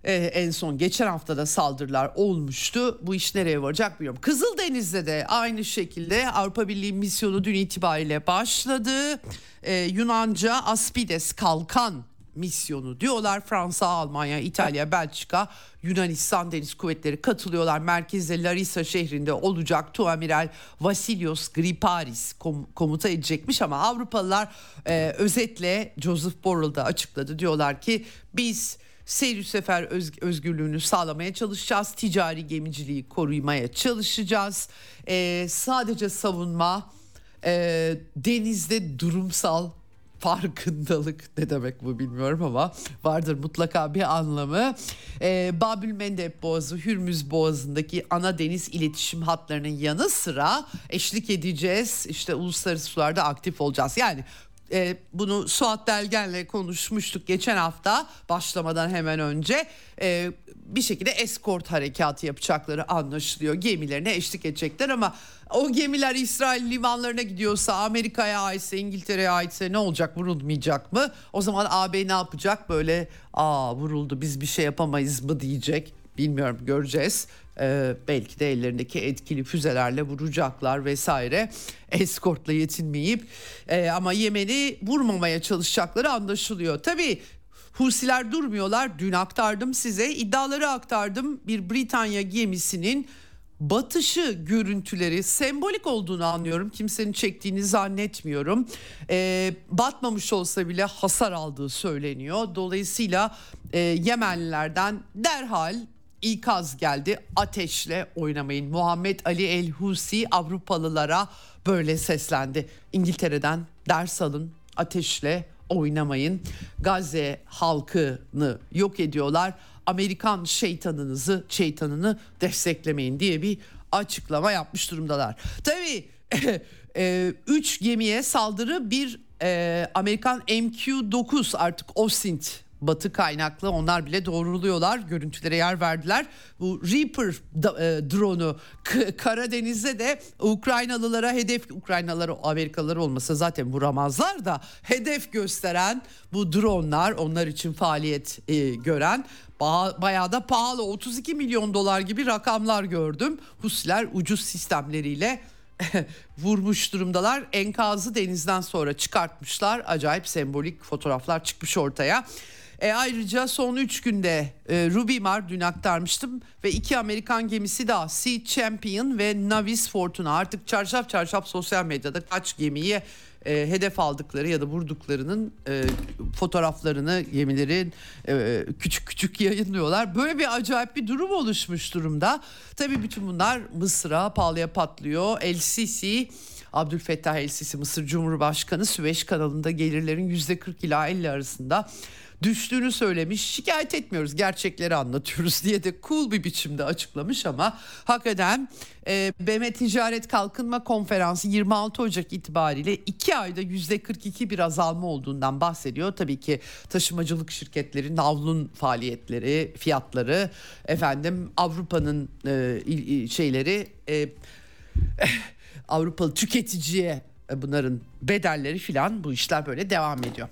A: e, en son geçen haftada saldırılar olmuştu. Bu iş nereye varacak bilmiyorum. Kızıldeniz'de de aynı şekilde Avrupa Birliği misyonu dün itibariyle başladı. E, Yunanca Aspides kalkan misyonu diyorlar. Fransa, Almanya, İtalya, Belçika, Yunanistan Deniz Kuvvetleri katılıyorlar. Merkezde Larissa şehrinde olacak. Tuamiral Vasilios Griparis kom- komuta edecekmiş ama Avrupalılar e, özetle Joseph Borrell da açıkladı. Diyorlar ki biz seyir sefer öz- özgürlüğünü sağlamaya çalışacağız. Ticari gemiciliği korumaya çalışacağız. E, sadece savunma, e, denizde durumsal farkındalık ne demek bu bilmiyorum ama vardır mutlaka bir anlamı. Ee, Babül Mendeb Boğazı, Hürmüz Boğazı'ndaki ana deniz iletişim hatlarının yanı sıra eşlik edeceğiz. İşte uluslararası sularda aktif olacağız. Yani e, bunu Suat Delgen'le konuşmuştuk geçen hafta başlamadan hemen önce. E, bir şekilde eskort harekatı yapacakları anlaşılıyor. Gemilerine eşlik edecekler ama o gemiler İsrail limanlarına gidiyorsa Amerika'ya aitse İngiltere'ye aitse ne olacak vurulmayacak mı? O zaman AB ne yapacak böyle aa vuruldu biz bir şey yapamayız mı diyecek. Bilmiyorum göreceğiz. Ee, belki de ellerindeki etkili füzelerle vuracaklar vesaire. Eskortla yetinmeyip e, ama Yemen'i vurmamaya çalışacakları anlaşılıyor. Tabii Husiler durmuyorlar. Dün aktardım size iddiaları aktardım. Bir Britanya gemisinin batışı görüntüleri sembolik olduğunu anlıyorum. Kimsenin çektiğini zannetmiyorum. Ee, batmamış olsa bile hasar aldığı söyleniyor. Dolayısıyla e, Yemenlilerden derhal ikaz geldi. Ateşle oynamayın. Muhammed Ali El Husi Avrupalılara böyle seslendi. İngiltere'den ders alın. Ateşle oynamayın. Gazze halkını yok ediyorlar. Amerikan şeytanınızı, şeytanını desteklemeyin diye bir açıklama yapmış durumdalar. Tabii e, üç gemiye saldırı bir e, Amerikan MQ-9 artık Osint Batı kaynaklı onlar bile doğruluyorlar. Görüntülere yer verdiler. Bu Reaper e, drone'u Karadeniz'de de Ukraynalılara hedef Ukraynalılara Amerikalılar olmasa zaten vuramazlar da hedef gösteren bu dronlar onlar için faaliyet e, gören bayağı da pahalı 32 milyon dolar gibi rakamlar gördüm. Husiler ucuz sistemleriyle vurmuş durumdalar. Enkazı denizden sonra çıkartmışlar. Acayip sembolik fotoğraflar çıkmış ortaya. E ayrıca son 3 günde e, Rubimar dün aktarmıştım ve iki Amerikan gemisi daha Sea Champion ve Navis Fortuna artık çarşaf çarşaf sosyal medyada kaç gemiyi e, hedef aldıkları ya da vurduklarının e, fotoğraflarını gemilerin e, küçük küçük yayınlıyorlar. Böyle bir acayip bir durum oluşmuş durumda. Tabii bütün bunlar Mısır'a pahalıya patlıyor. El Sisi Abdülfettah El Sisi Mısır Cumhurbaşkanı Süveyş kanalında gelirlerin %40 ila 50 arasında düştüğünü söylemiş. Şikayet etmiyoruz gerçekleri anlatıyoruz diye de cool bir biçimde açıklamış ama hakikaten e, BM Ticaret Kalkınma Konferansı 26 Ocak itibariyle 2 ayda %42 bir azalma olduğundan bahsediyor. Tabii ki taşımacılık şirketleri, navlun faaliyetleri, fiyatları, efendim Avrupa'nın e, şeyleri e, Avrupalı tüketiciye bunların bedelleri filan bu işler böyle devam ediyor.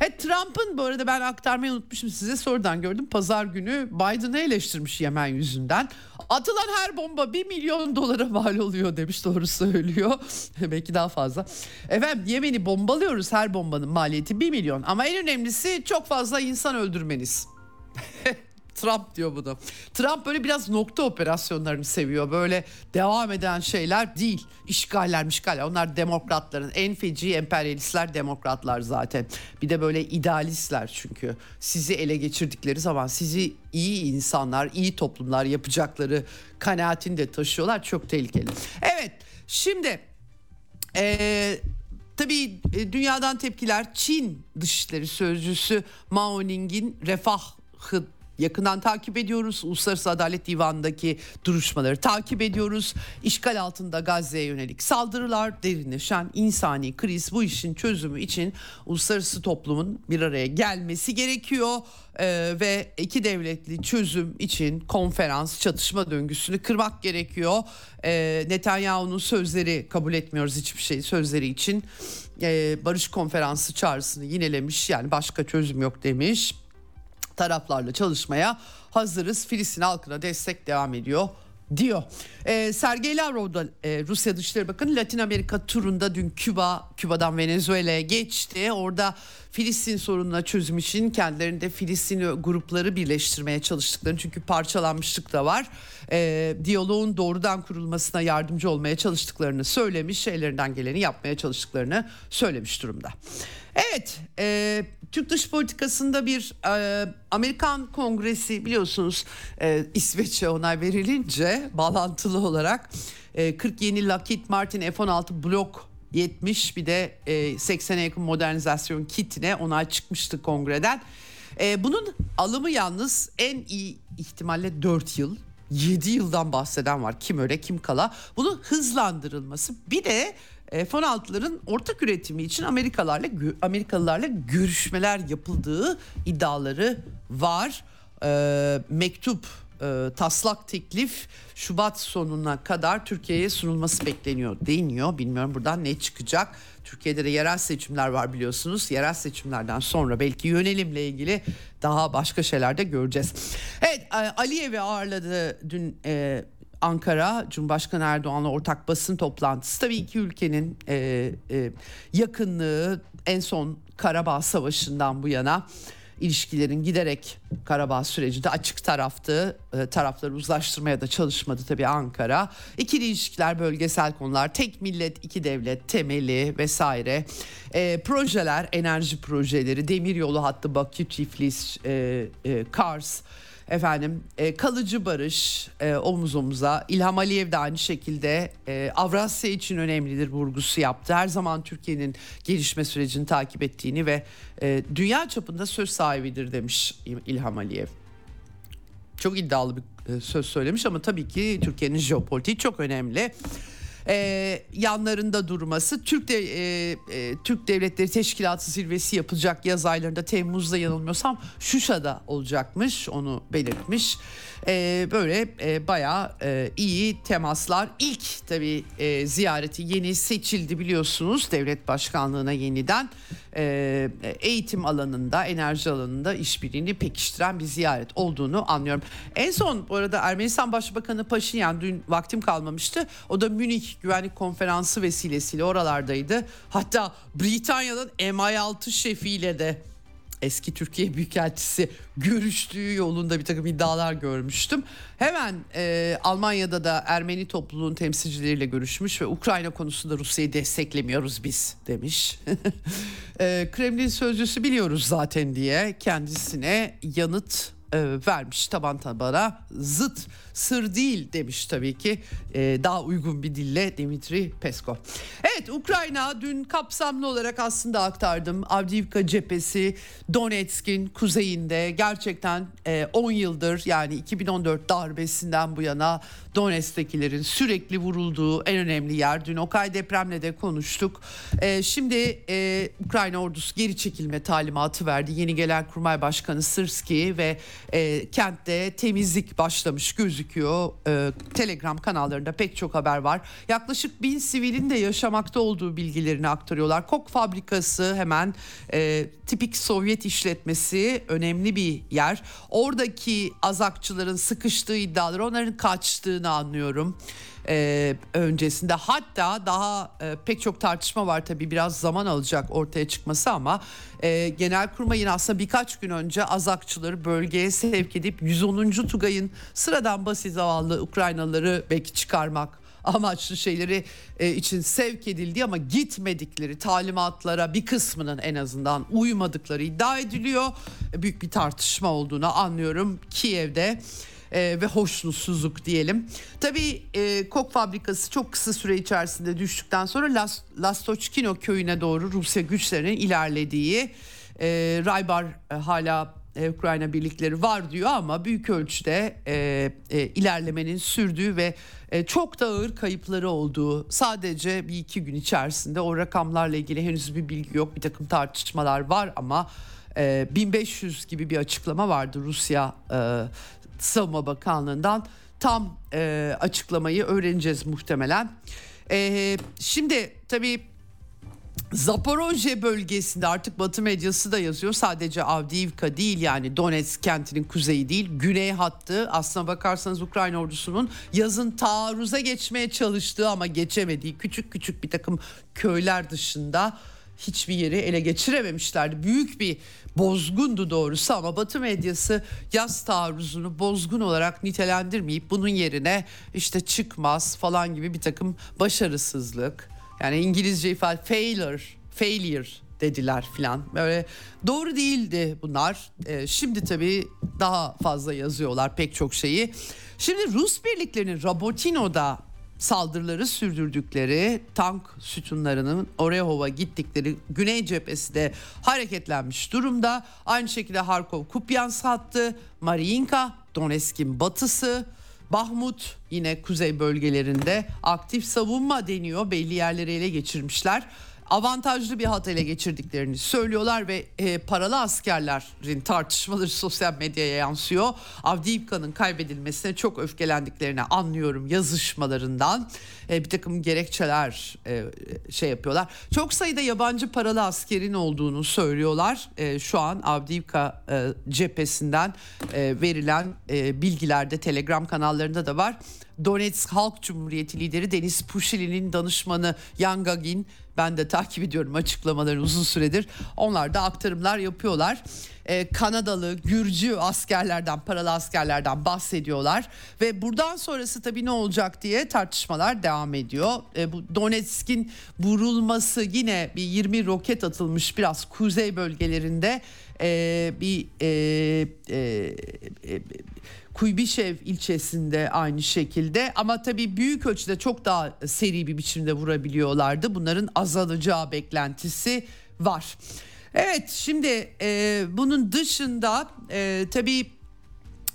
A: Evet Trump'ın bu arada ben aktarmayı unutmuşum size sorudan gördüm. Pazar günü Biden'ı eleştirmiş Yemen yüzünden. Atılan her bomba 1 milyon dolara mal oluyor demiş doğru söylüyor. Belki daha fazla. Efendim Yemen'i bombalıyoruz her bombanın maliyeti 1 milyon ama en önemlisi çok fazla insan öldürmeniz. Trump diyor bunu. Trump böyle biraz nokta operasyonlarını seviyor. Böyle devam eden şeyler değil. İşgaller mişgaller. Onlar demokratların en feci emperyalistler demokratlar zaten. Bir de böyle idealistler çünkü. Sizi ele geçirdikleri zaman sizi iyi insanlar, iyi toplumlar yapacakları kanaatini de taşıyorlar. Çok tehlikeli. Evet şimdi... Ee, Tabii e, dünyadan tepkiler Çin Dışişleri Sözcüsü Mao Ning'in refahı yakından takip ediyoruz. Uluslararası Adalet Divanı'ndaki duruşmaları takip ediyoruz. İşgal altında Gazze'ye yönelik saldırılar, derinleşen insani kriz bu işin çözümü için uluslararası toplumun bir araya gelmesi gerekiyor. Ee, ve iki devletli çözüm için konferans çatışma döngüsünü kırmak gerekiyor. Ee, Netanyahu'nun sözleri kabul etmiyoruz hiçbir şey sözleri için ee, barış konferansı çağrısını yinelemiş yani başka çözüm yok demiş taraflarla çalışmaya hazırız. Filistin halkına destek devam ediyor diyor. Ee, Sergey Lavrov da e, Rusya Dışişleri Bakanı Latin Amerika turunda dün Küba, Küba'dan Venezuela'ya geçti. Orada Filistin sorununa çözüm için kendilerinde Filistin grupları birleştirmeye çalıştıklarını çünkü parçalanmışlık da var. E, diyaloğun doğrudan kurulmasına yardımcı olmaya çalıştıklarını söylemiş, şeylerinden geleni yapmaya çalıştıklarını söylemiş durumda. Evet, e, Türk dış politikasında bir e, Amerikan Kongresi biliyorsunuz e, İsveç'e onay verilince bağlantılı olarak e, 40 yeni Lockheed Martin F-16 Block 70 bir de e, 80'e yakın modernizasyon kitine onay çıkmıştı kongreden. E, bunun alımı yalnız en iyi ihtimalle 4 yıl 7 yıldan bahseden var kim öyle kim kala. Bunun hızlandırılması bir de F-16'ların ortak üretimi için Amerikalılarla Amerikalılarla görüşmeler yapıldığı iddiaları var. E, mektup e, taslak teklif Şubat sonuna kadar Türkiye'ye sunulması bekleniyor deniyor. Bilmiyorum buradan ne çıkacak. Türkiye'de de yerel seçimler var biliyorsunuz. Yerel seçimlerden sonra belki yönelimle ilgili daha başka şeyler de göreceğiz. Evet Aliyev'i ağırladı dün e, Ankara Cumhurbaşkanı Erdoğan'la ortak basın toplantısı tabii iki ülkenin e, e, yakınlığı en son Karabağ Savaşı'ndan bu yana ilişkilerin giderek Karabağ sürecinde açık taraftı. E, tarafları uzlaştırmaya da çalışmadı tabii Ankara. İkili ilişkiler, bölgesel konular, tek millet, iki devlet temeli vesaire. E, projeler, enerji projeleri, demiryolu hattı Bakü, Tiflis, e, e, Kars Efendim e, kalıcı barış e, omuz omuza. İlham Aliyev de aynı şekilde e, Avrasya için önemlidir vurgusu yaptı. Her zaman Türkiye'nin gelişme sürecini takip ettiğini ve e, dünya çapında söz sahibidir demiş İlham Aliyev. Çok iddialı bir e, söz söylemiş ama tabii ki Türkiye'nin jeopolitiği çok önemli e, yanlarında durması. Türk de, e, e, Türk Devletleri Teşkilatı zirvesi yapılacak yaz aylarında Temmuz'da yanılmıyorsam Şuşa'da olacakmış onu belirtmiş. E, böyle e, bayağı e, iyi temaslar. İlk tabii e, ziyareti yeni seçildi biliyorsunuz devlet başkanlığına yeniden e, eğitim alanında, enerji alanında işbirliğini pekiştiren bir ziyaret olduğunu anlıyorum. En son bu arada Ermenistan Başbakanı Paşinyan dün vaktim kalmamıştı. O da Münih Güvenlik Konferansı vesilesiyle oralardaydı. Hatta Britanya'nın MI6 şefiyle de eski Türkiye Büyükelçisi görüştüğü yolunda bir takım iddialar görmüştüm. Hemen e, Almanya'da da Ermeni topluluğun temsilcileriyle görüşmüş ve Ukrayna konusunda Rusya'yı desteklemiyoruz biz demiş. e, Kremlin sözcüsü biliyoruz zaten diye kendisine yanıt e, vermiş taban tabana. Zıt sır değil demiş tabii ki. E, daha uygun bir dille Dimitri Peskov. Evet Ukrayna dün kapsamlı olarak aslında aktardım. Avdiivka cephesi Donetsk'in kuzeyinde gerçekten e, 10 yıldır yani 2014 darbesinden bu yana Donetsk'tekilerin sürekli vurulduğu en önemli yer. Dün Okay depremle de konuştuk. E, şimdi e, Ukrayna ordusu geri çekilme talimatı verdi. Yeni gelen Kurmay Başkanı Sırski ve e, kentte temizlik başlamış gözüküyor. E, Telegram kanallarında pek çok haber var. Yaklaşık bin sivilin de yaşamakta olduğu bilgilerini aktarıyorlar. Kok fabrikası hemen e, tipik Sovyet işletmesi önemli bir yer. Oradaki azakçıların sıkıştığı iddiaları onların kaçtığını anlıyorum e, öncesinde. Hatta daha e, pek çok tartışma var tabii biraz zaman alacak ortaya çıkması ama e, Genelkurmay'ın aslında birkaç gün önce Azakçıları bölgeye sevk edip 110. Tugay'ın sıradan basit zavallı Ukraynalıları belki çıkarmak amaçlı şeyleri e, için sevk edildi ama gitmedikleri talimatlara bir kısmının en azından uymadıkları iddia ediliyor. E, büyük bir tartışma olduğunu anlıyorum Kiev'de e, ve hoşnutsuzluk diyelim. Tabii e, kok fabrikası çok kısa süre içerisinde düştükten sonra Las, Lastoçkino köyüne doğru Rusya güçlerinin ilerlediği e, Raybar e, hala e, Ukrayna birlikleri var diyor ama büyük ölçüde e, e, ilerlemenin sürdüğü ve e, çok da ağır kayıpları olduğu sadece bir iki gün içerisinde o rakamlarla ilgili henüz bir bilgi yok bir takım tartışmalar var ama e, 1500 gibi bir açıklama vardı Rusya e, Savunma Bakanlığı'ndan tam e, açıklamayı öğreneceğiz muhtemelen. E, şimdi tabii Zaporojye bölgesinde artık Batı medyası da yazıyor. Sadece Avdiivka değil yani Donetsk kentinin kuzeyi değil. Güney hattı aslına bakarsanız Ukrayna ordusunun yazın taarruza geçmeye çalıştığı ama geçemediği küçük küçük bir takım köyler dışında hiçbir yeri ele geçirememişlerdi. Büyük bir bozgundu doğrusu ama Batı medyası yaz taarruzunu bozgun olarak nitelendirmeyip bunun yerine işte çıkmaz falan gibi bir takım başarısızlık yani İngilizce ifade failure, failure dediler filan. Böyle doğru değildi bunlar. Ee, şimdi tabii daha fazla yazıyorlar pek çok şeyi. Şimdi Rus birliklerinin Rabotino'da saldırıları sürdürdükleri tank sütunlarının Orehova gittikleri güney cephesi de hareketlenmiş durumda. Aynı şekilde Harkov Kupyansk hattı, Mariinka, Donetsk'in batısı, Bahmut yine kuzey bölgelerinde aktif savunma deniyor. Belli yerleri ele geçirmişler avantajlı bir hat ele geçirdiklerini söylüyorlar ve e, paralı askerlerin tartışmaları sosyal medyaya yansıyor. Avdiivka'nın kaybedilmesine çok öfkelendiklerini anlıyorum yazışmalarından. E, bir takım gerekçeler e, şey yapıyorlar. Çok sayıda yabancı paralı askerin olduğunu söylüyorlar. E, şu an Avdiivka e, cephesinden e, verilen e, bilgilerde Telegram kanallarında da var. Donetsk Halk Cumhuriyeti lideri Deniz Puşili'nin danışmanı Yangagin ben de takip ediyorum açıklamaları uzun süredir. Onlar da aktarımlar yapıyorlar. Ee, Kanadalı, Gürcü askerlerden, paralı askerlerden bahsediyorlar. Ve buradan sonrası tabii ne olacak diye tartışmalar devam ediyor. Ee, bu Donetsk'in vurulması yine bir 20 roket atılmış biraz kuzey bölgelerinde ee, bir e, e, e, Kuybişev ilçesinde aynı şekilde ama tabii büyük ölçüde çok daha seri bir biçimde vurabiliyorlardı. Bunların azalacağı beklentisi var. Evet şimdi e, bunun dışında e, tabii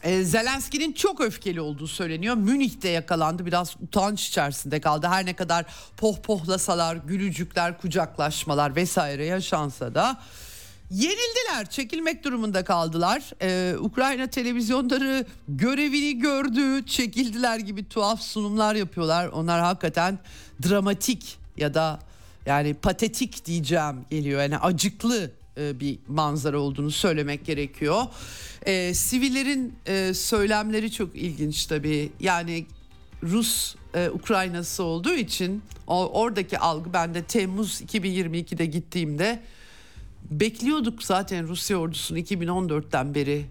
A: e, Zelenski'nin çok öfkeli olduğu söyleniyor. Münih'te yakalandı biraz utanç içerisinde kaldı. Her ne kadar pohpohlasalar, gülücükler, kucaklaşmalar vesaire yaşansa da Yenildiler, çekilmek durumunda kaldılar. Ee, Ukrayna televizyonları görevini gördü, çekildiler gibi tuhaf sunumlar yapıyorlar. Onlar hakikaten dramatik ya da yani patetik diyeceğim geliyor. Yani acıklı e, bir manzara olduğunu söylemek gerekiyor. Ee, sivillerin e, söylemleri çok ilginç tabii. Yani Rus e, Ukraynası olduğu için o, oradaki algı ben de Temmuz 2022'de gittiğimde bekliyorduk zaten Rusya ordusunu 2014'ten beri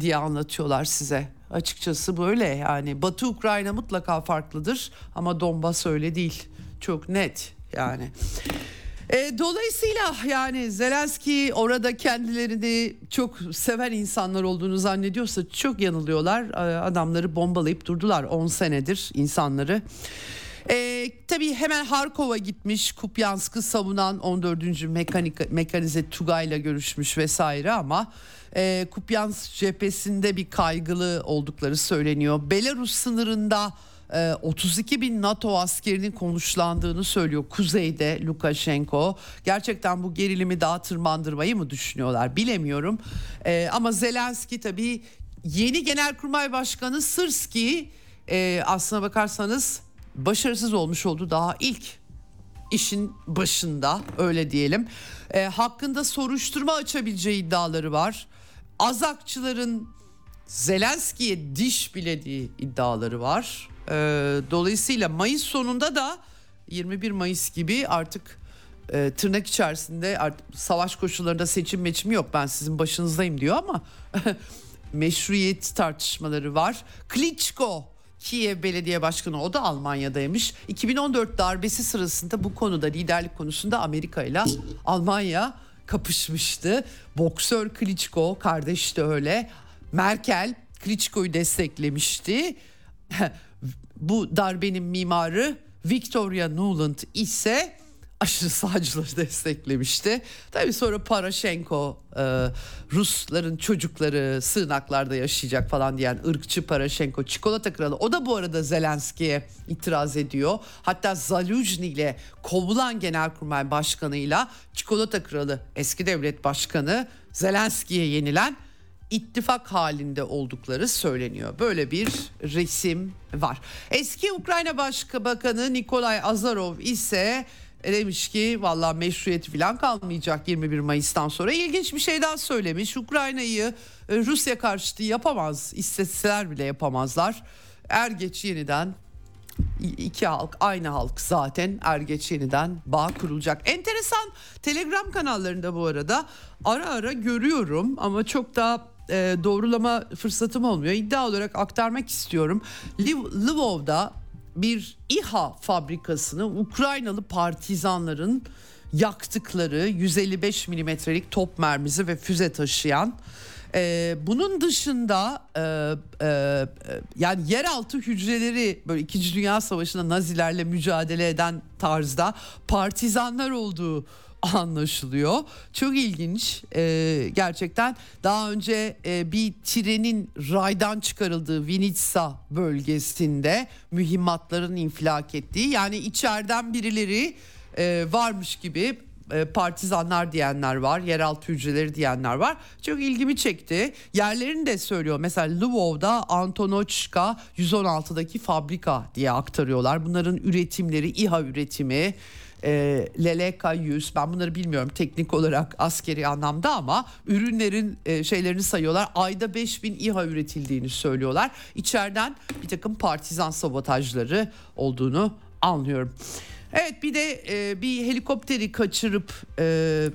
A: diye anlatıyorlar size. Açıkçası böyle yani Batı Ukrayna mutlaka farklıdır ama Donbas öyle değil. Çok net yani. E, dolayısıyla yani Zelenski orada kendilerini çok seven insanlar olduğunu zannediyorsa çok yanılıyorlar. E, adamları bombalayıp durdular 10 senedir insanları. E, tabii hemen Harkov'a gitmiş Kupyansk'ı savunan 14. Mekanik, mekanize Tugay'la görüşmüş vesaire ama e, Kupyansk cephesinde bir kaygılı oldukları söyleniyor. Belarus sınırında 32 ee, bin NATO askerinin konuşlandığını söylüyor kuzeyde Lukashenko. Gerçekten bu gerilimi daha tırmandırmayı mı düşünüyorlar bilemiyorum. Ee, ama Zelenski tabii yeni Genelkurmay Başkanı Sırski e, aslına bakarsanız başarısız olmuş oldu daha ilk işin başında öyle diyelim. E, hakkında soruşturma açabileceği iddiaları var. Azakçıların Zelenski'ye diş bilediği iddiaları var. E, dolayısıyla Mayıs sonunda da 21 Mayıs gibi artık e, tırnak içerisinde artık savaş koşullarında seçim meçim yok ben sizin başınızdayım diyor ama meşruiyet tartışmaları var. Klitschko Kiev Belediye Başkanı o da Almanya'daymış. 2014 darbesi sırasında bu konuda liderlik konusunda Amerika ile Almanya kapışmıştı. Boksör Klitschko kardeş de öyle. Merkel Klitschko'yu desteklemişti. Bu darbenin mimarı Victoria Nuland ise aşırı sağcıları desteklemişti. Tabii sonra Paraşenko e, Rusların çocukları sığınaklarda yaşayacak falan diyen ırkçı Paraşenko çikolata kralı. O da bu arada Zelenski'ye itiraz ediyor. Hatta Zaluzhny ile kovulan genelkurmay başkanıyla çikolata kralı eski devlet başkanı Zelenski'ye yenilen ittifak halinde oldukları söyleniyor. Böyle bir resim var. Eski Ukrayna Başbakanı Nikolay Azarov ise demiş ki valla meşruiyeti falan kalmayacak 21 Mayıs'tan sonra. ilginç bir şey daha söylemiş. Ukrayna'yı e, Rusya karşıtı yapamaz. İsteseler bile yapamazlar. Er geç yeniden iki halk aynı halk zaten er geç yeniden bağ kurulacak. Enteresan Telegram kanallarında bu arada ara ara görüyorum ama çok da e, doğrulama fırsatım olmuyor. İddia olarak aktarmak istiyorum. Liv, Lvov'da bir İHA fabrikasını Ukraynalı partizanların yaktıkları 155 milimetrelik top mermisi ve füze taşıyan ee, bunun dışında e, e, yani yeraltı hücreleri böyle 2. Dünya Savaşı'nda Nazilerle mücadele eden tarzda partizanlar olduğu anlaşılıyor. Çok ilginç e, gerçekten. Daha önce e, bir trenin raydan çıkarıldığı Vinitsa bölgesinde mühimmatların infilak ettiği yani içeriden birileri e, varmış gibi e, partizanlar diyenler var, yeraltı hücreleri diyenler var. Çok ilgimi çekti. Yerlerini de söylüyor. Mesela Lvov'da Antonochka 116'daki fabrika diye aktarıyorlar. Bunların üretimleri, İHA üretimi, e, LLK 100 ben bunları bilmiyorum teknik olarak askeri anlamda ama ürünlerin e, şeylerini sayıyorlar. Ayda 5000 İHA üretildiğini söylüyorlar. İçeriden bir takım partizan sabotajları olduğunu anlıyorum. Evet bir de e, bir helikopteri kaçırıp e,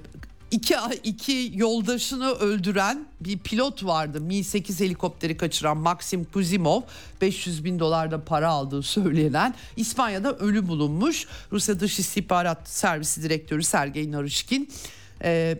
A: iki, iki yoldaşını öldüren bir pilot vardı. Mi-8 helikopteri kaçıran Maxim Kuzimov 500 bin dolarda para aldığı söylenen İspanya'da ölü bulunmuş. Rusya Dış İstihbarat Servisi Direktörü Sergey Narışkin ee,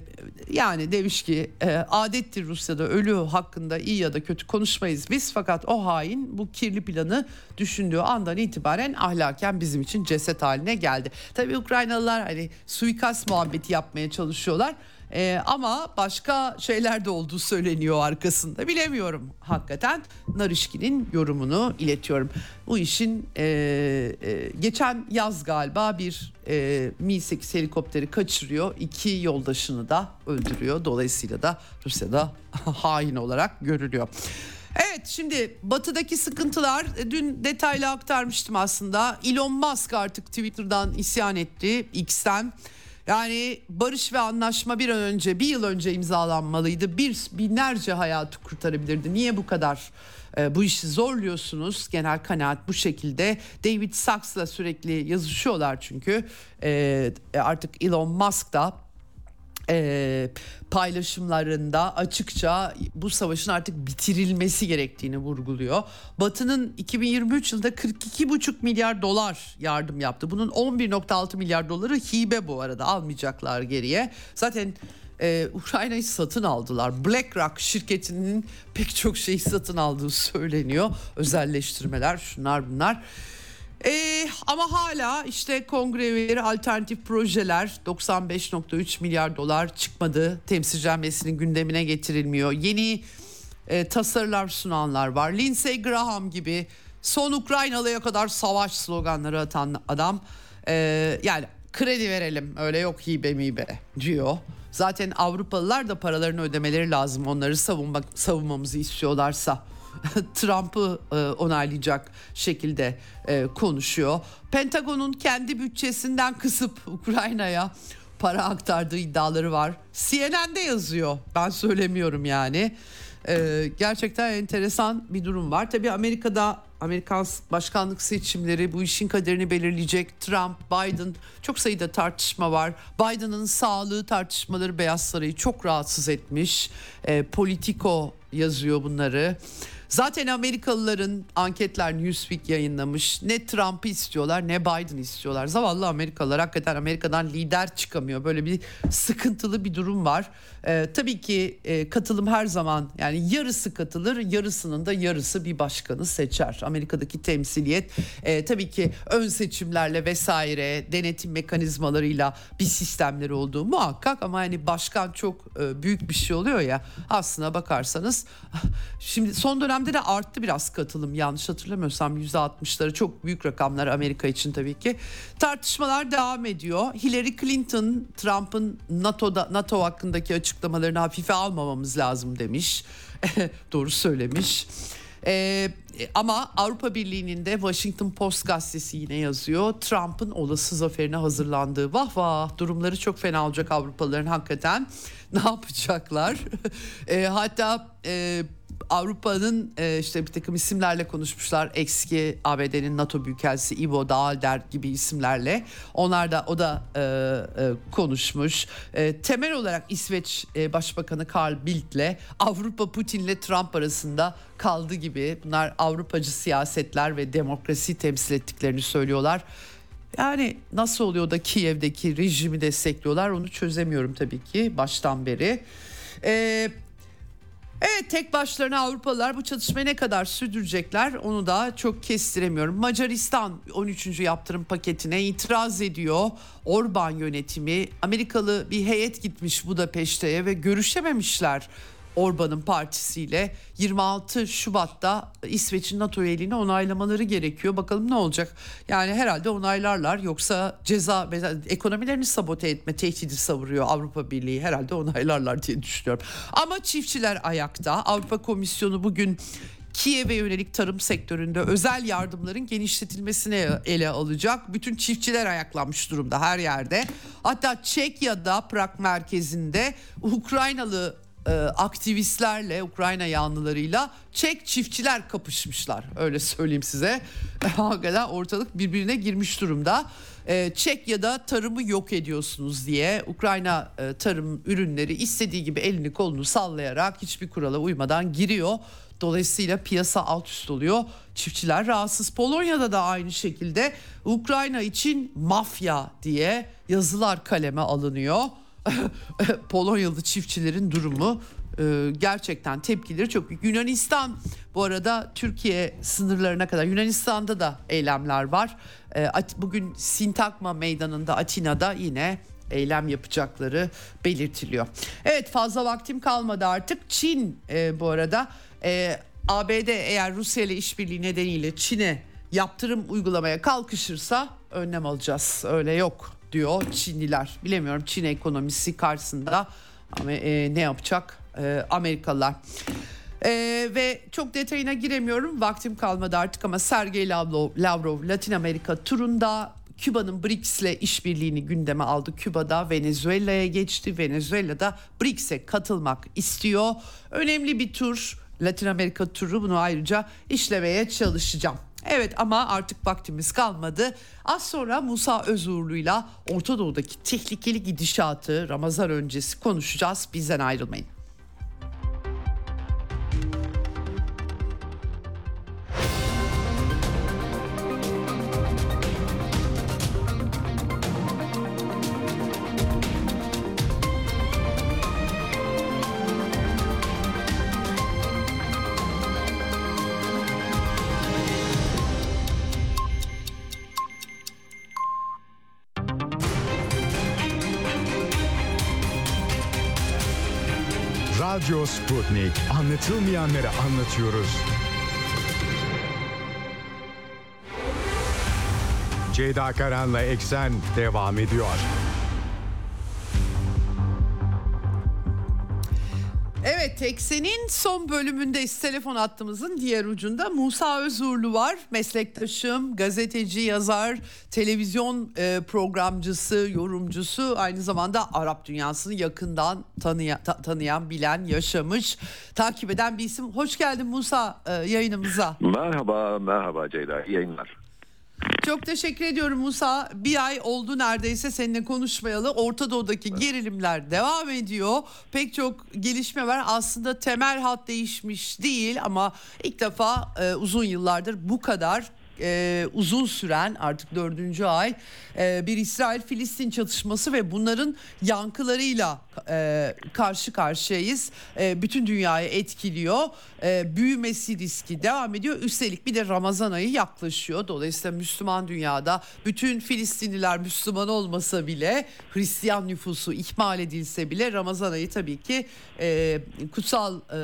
A: yani demiş ki e, adettir Rusya'da ölü hakkında iyi ya da kötü konuşmayız biz fakat o hain bu kirli planı düşündüğü andan itibaren ahlaken bizim için ceset haline geldi. Tabii Ukraynalılar hani suikast muhabbeti yapmaya çalışıyorlar. Ee, ama başka şeyler de olduğu söyleniyor arkasında bilemiyorum hakikaten Narişkin'in yorumunu iletiyorum. Bu işin e, e, geçen yaz galiba bir e, Mi-8 helikopteri kaçırıyor iki yoldaşını da öldürüyor dolayısıyla da Rusya'da hain olarak görülüyor. Evet şimdi batıdaki sıkıntılar e, dün detaylı aktarmıştım aslında. Elon Musk artık Twitter'dan isyan etti X'ten. Yani barış ve anlaşma bir an önce bir yıl önce imzalanmalıydı. Bir binlerce hayatı kurtarabilirdi. Niye bu kadar e, bu işi zorluyorsunuz. Genel kanaat bu şekilde. David Sacks'la sürekli yazışıyorlar çünkü e, artık Elon Musk da e, paylaşımlarında açıkça bu savaşın artık bitirilmesi gerektiğini vurguluyor. Batı'nın 2023 yılında 42,5 milyar dolar yardım yaptı. Bunun 11,6 milyar doları hibe bu arada almayacaklar geriye. Zaten e, Ukrayna'yı satın aldılar. BlackRock şirketinin pek çok şeyi satın aldığı söyleniyor. Özelleştirmeler şunlar bunlar. Ee, ama hala işte kongre üyeleri alternatif projeler 95.3 milyar dolar çıkmadı. Temsilci gündemine getirilmiyor. Yeni e, tasarılar sunanlar var. Lindsey Graham gibi son Ukraynalı'ya kadar savaş sloganları atan adam. E, yani kredi verelim öyle yok hibe mibe diyor. Zaten Avrupalılar da paralarını ödemeleri lazım onları savunmak, savunmamızı istiyorlarsa. Trump'ı e, onaylayacak şekilde e, konuşuyor. Pentagon'un kendi bütçesinden kısıp Ukrayna'ya para aktardığı iddiaları var. CNN'de yazıyor. Ben söylemiyorum yani. Ee, gerçekten enteresan bir durum var. Tabii Amerika'da Amerikan başkanlık seçimleri bu işin kaderini belirleyecek. Trump, Biden çok sayıda tartışma var. Biden'ın sağlığı tartışmaları Beyaz Sarayı çok rahatsız etmiş. Ee, Politico yazıyor bunları. Zaten Amerikalıların anketler Newsweek yayınlamış. Ne Trump'ı istiyorlar ne Biden istiyorlar. Zavallı Amerikalılar hakikaten Amerika'dan lider çıkamıyor. Böyle bir sıkıntılı bir durum var. Ee, tabii ki e, katılım her zaman yani yarısı katılır yarısının da yarısı bir başkanı seçer. Amerika'daki temsiliyet e, tabii ki ön seçimlerle vesaire denetim mekanizmalarıyla bir sistemleri olduğu muhakkak ama hani başkan çok e, büyük bir şey oluyor ya aslına bakarsanız şimdi son dönemde de arttı biraz katılım yanlış hatırlamıyorsam %60'ları çok büyük rakamlar Amerika için tabii ki. Tartışmalar devam ediyor. Hillary Clinton Trump'ın NATO'da NATO hakkındaki açık açıklamalarını hafife almamamız lazım demiş. Doğru söylemiş. Ee, ama Avrupa Birliği'nin de Washington Post gazetesi yine yazıyor. Trump'ın olası zaferine hazırlandığı vah vah durumları çok fena olacak Avrupalıların hakikaten. Ne yapacaklar? e, hatta e, Avrupa'nın e, işte bir takım isimlerle konuşmuşlar. Eski ABD'nin NATO Büyükelçisi Ivo Daalder gibi isimlerle. Onlar da o da e, e, konuşmuş. E, temel olarak İsveç e, Başbakanı Carl Bildt'le Avrupa Putin'le Trump arasında kaldı gibi. Bunlar Avrupacı siyasetler ve demokrasi temsil ettiklerini söylüyorlar. Yani nasıl oluyor da Kiev'deki rejimi destekliyorlar onu çözemiyorum tabii ki baştan beri. Ee, Evet tek başlarına Avrupalılar bu çatışmayı ne kadar sürdürecekler onu da çok kestiremiyorum. Macaristan 13. yaptırım paketine itiraz ediyor. Orban yönetimi Amerikalı bir heyet gitmiş Budapeşte'ye ve görüşememişler. Orban'ın partisiyle 26 Şubat'ta İsveç'in NATO üyeliğini onaylamaları gerekiyor. Bakalım ne olacak? Yani herhalde onaylarlar yoksa ceza ekonomilerini sabote etme tehdidi savuruyor Avrupa Birliği herhalde onaylarlar diye düşünüyorum. Ama çiftçiler ayakta. Avrupa Komisyonu bugün Kiev'e yönelik tarım sektöründe özel yardımların genişletilmesine ele alacak. Bütün çiftçiler ayaklanmış durumda her yerde. Hatta Çekya'da Prag merkezinde Ukraynalı e, aktivistlerle Ukrayna yanlılarıyla Çek çiftçiler kapışmışlar öyle söyleyeyim size. Hakikaten ortalık birbirine girmiş durumda. E, Çekya'da tarımı yok ediyorsunuz diye Ukrayna e, tarım ürünleri istediği gibi elini kolunu sallayarak hiçbir kurala uymadan giriyor. Dolayısıyla piyasa alt üst oluyor. Çiftçiler rahatsız. Polonya'da da aynı şekilde Ukrayna için mafya diye yazılar kaleme alınıyor. Polonyalı çiftçilerin durumu e, gerçekten tepkileri çok büyük. Yunanistan bu arada Türkiye sınırlarına kadar Yunanistan'da da eylemler var. E, bugün Sintagma meydanında Atina'da yine eylem yapacakları belirtiliyor. Evet fazla vaktim kalmadı artık. Çin e, bu arada ABD eğer Rusya ile işbirliği nedeniyle Çin'e yaptırım uygulamaya kalkışırsa önlem alacağız. Öyle yok diyor Çinliler. Bilemiyorum Çin ekonomisi karşısında ama e, ne yapacak e, Amerikalılar. E, ve çok detayına giremiyorum vaktim kalmadı artık ama Sergey Lavrov, Lavrov Latin Amerika turunda Küba'nın BRICS ile işbirliğini gündeme aldı. Küba'da Venezuela'ya geçti. Venezuela'da BRICS'e katılmak istiyor. Önemli bir tur Latin Amerika turu bunu ayrıca işlemeye çalışacağım. Evet ama artık vaktimiz kalmadı. Az sonra Musa Özurlu'yla Orta Doğu'daki tehlikeli gidişatı Ramazan öncesi konuşacağız. Bizden ayrılmayın.
B: Radyo Sputnik. Anlatılmayanları anlatıyoruz. Ceyda Karan'la Eksen devam ediyor.
A: Evet Eksen'in son bölümündeyiz. Telefon hattımızın diğer ucunda Musa Özurlu var. Meslektaşım, gazeteci, yazar, televizyon e, programcısı, yorumcusu. Aynı zamanda Arap dünyasını yakından tanıyan, ta, tanıyan, bilen, yaşamış, takip eden bir isim. Hoş geldin Musa e, yayınımıza.
C: Merhaba, merhaba Ceyda. İyi yayınlar.
A: Çok teşekkür ediyorum Musa. Bir ay oldu neredeyse seninle konuşmayalı. Orta Doğu'daki gerilimler devam ediyor. Pek çok gelişme var. Aslında temel hat değişmiş değil ama ilk defa e, uzun yıllardır bu kadar e, uzun süren artık dördüncü ay e, bir İsrail-Filistin çatışması ve bunların yankılarıyla e, karşı karşıyayız. E, bütün dünyayı etkiliyor. E, büyümesi riski devam ediyor. Üstelik bir de Ramazan ayı yaklaşıyor. Dolayısıyla Müslüman dünyada bütün Filistinliler Müslüman olmasa bile Hristiyan nüfusu ihmal edilse bile Ramazan ayı tabii ki e, kutsal e,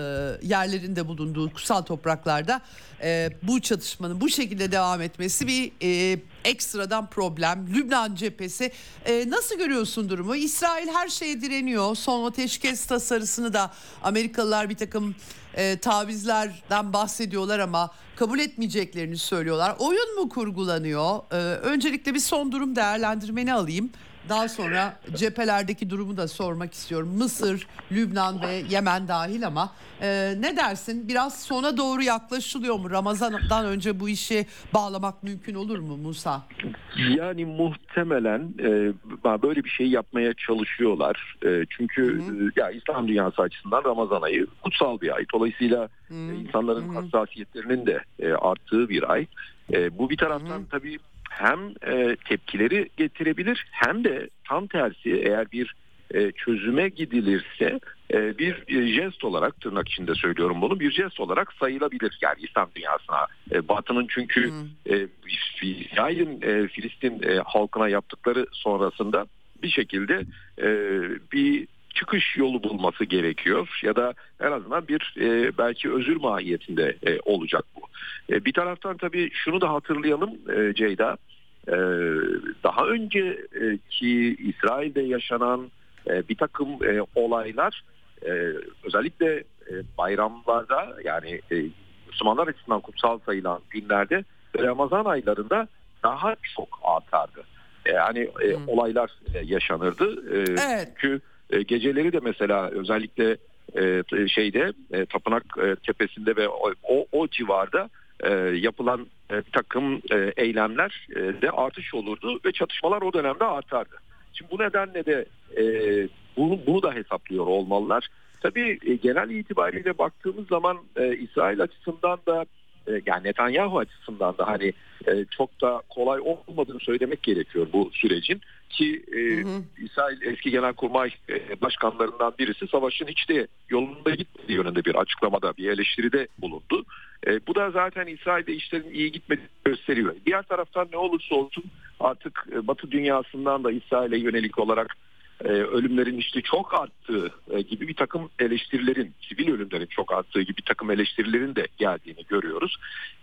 A: yerlerinde bulunduğu kutsal topraklarda e, bu çatışmanın bu şekilde devam etmesi bir e, ekstradan problem. Lübnan cephesi e, nasıl görüyorsun durumu? İsrail her şeye direniyor. Son ateşkes tasarısını da Amerikalılar bir takım e, tavizlerden bahsediyorlar ama kabul etmeyeceklerini söylüyorlar. Oyun mu kurgulanıyor? E, öncelikle bir son durum değerlendirmeni alayım. Daha sonra cephelerdeki durumu da sormak istiyorum. Mısır, Lübnan ve Yemen dahil ama e, ne dersin? Biraz sona doğru yaklaşılıyor mu? Ramazan'dan önce bu işi bağlamak mümkün olur mu Musa?
C: Yani muhtemelen e, böyle bir şey yapmaya çalışıyorlar. E, çünkü hı hı. E, ya İslam dünyası açısından Ramazan ayı kutsal bir ay. Dolayısıyla hı hı. insanların hı hı. hassasiyetlerinin de e, arttığı bir ay. E, bu bir taraftan hı hı. tabii hem e, tepkileri getirebilir hem de tam tersi eğer bir e, çözüme gidilirse e, bir e, jest olarak tırnak içinde söylüyorum bunu bir jest olarak sayılabilir yani İslam dünyasına. E, Batı'nın çünkü e, İsrail'in e, Filistin e, halkına yaptıkları sonrasında bir şekilde e, bir çıkış yolu bulması gerekiyor ya da en azından bir e, belki özür mahiyetinde e, olacak bu. E, bir taraftan tabii şunu da hatırlayalım e, Ceyda. E, daha önceki İsrail'de yaşanan e, bir takım e, olaylar e, özellikle e, bayramlarda yani e, Müslümanlar açısından kutsal sayılan günlerde Ramazan aylarında daha çok artardı. Yani e, hmm. olaylar e, yaşanırdı. E, evet. Çünkü e, geceleri de mesela özellikle e, şeyde e, Tapınak e, tepesinde ve o, o, o civarda e, yapılan e, takım e, eylemler e, de artış olurdu ve çatışmalar o dönemde artardı. Şimdi bu nedenle de e, bunu, bunu da hesaplıyor olmalılar. Tabii e, genel itibariyle baktığımız zaman e, İsrail açısından da e, yani Netanyahu açısından da hani e, çok da kolay olmadığını söylemek gerekiyor bu sürecin ki e, hı hı. İsrail eski genelkurmay e, başkanlarından birisi savaşın hiç de yolunda gitmediği yönünde bir açıklamada bir eleştiride bulundu. E, bu da zaten İsrail'de işlerin iyi gitmediğini gösteriyor. Diğer taraftan ne olursa olsun artık e, Batı dünyasından da İsrail'e yönelik olarak e, ölümlerin işte çok arttığı e, gibi bir takım eleştirilerin, sivil ölümlerin çok arttığı gibi bir takım eleştirilerin de geldiğini görüyoruz.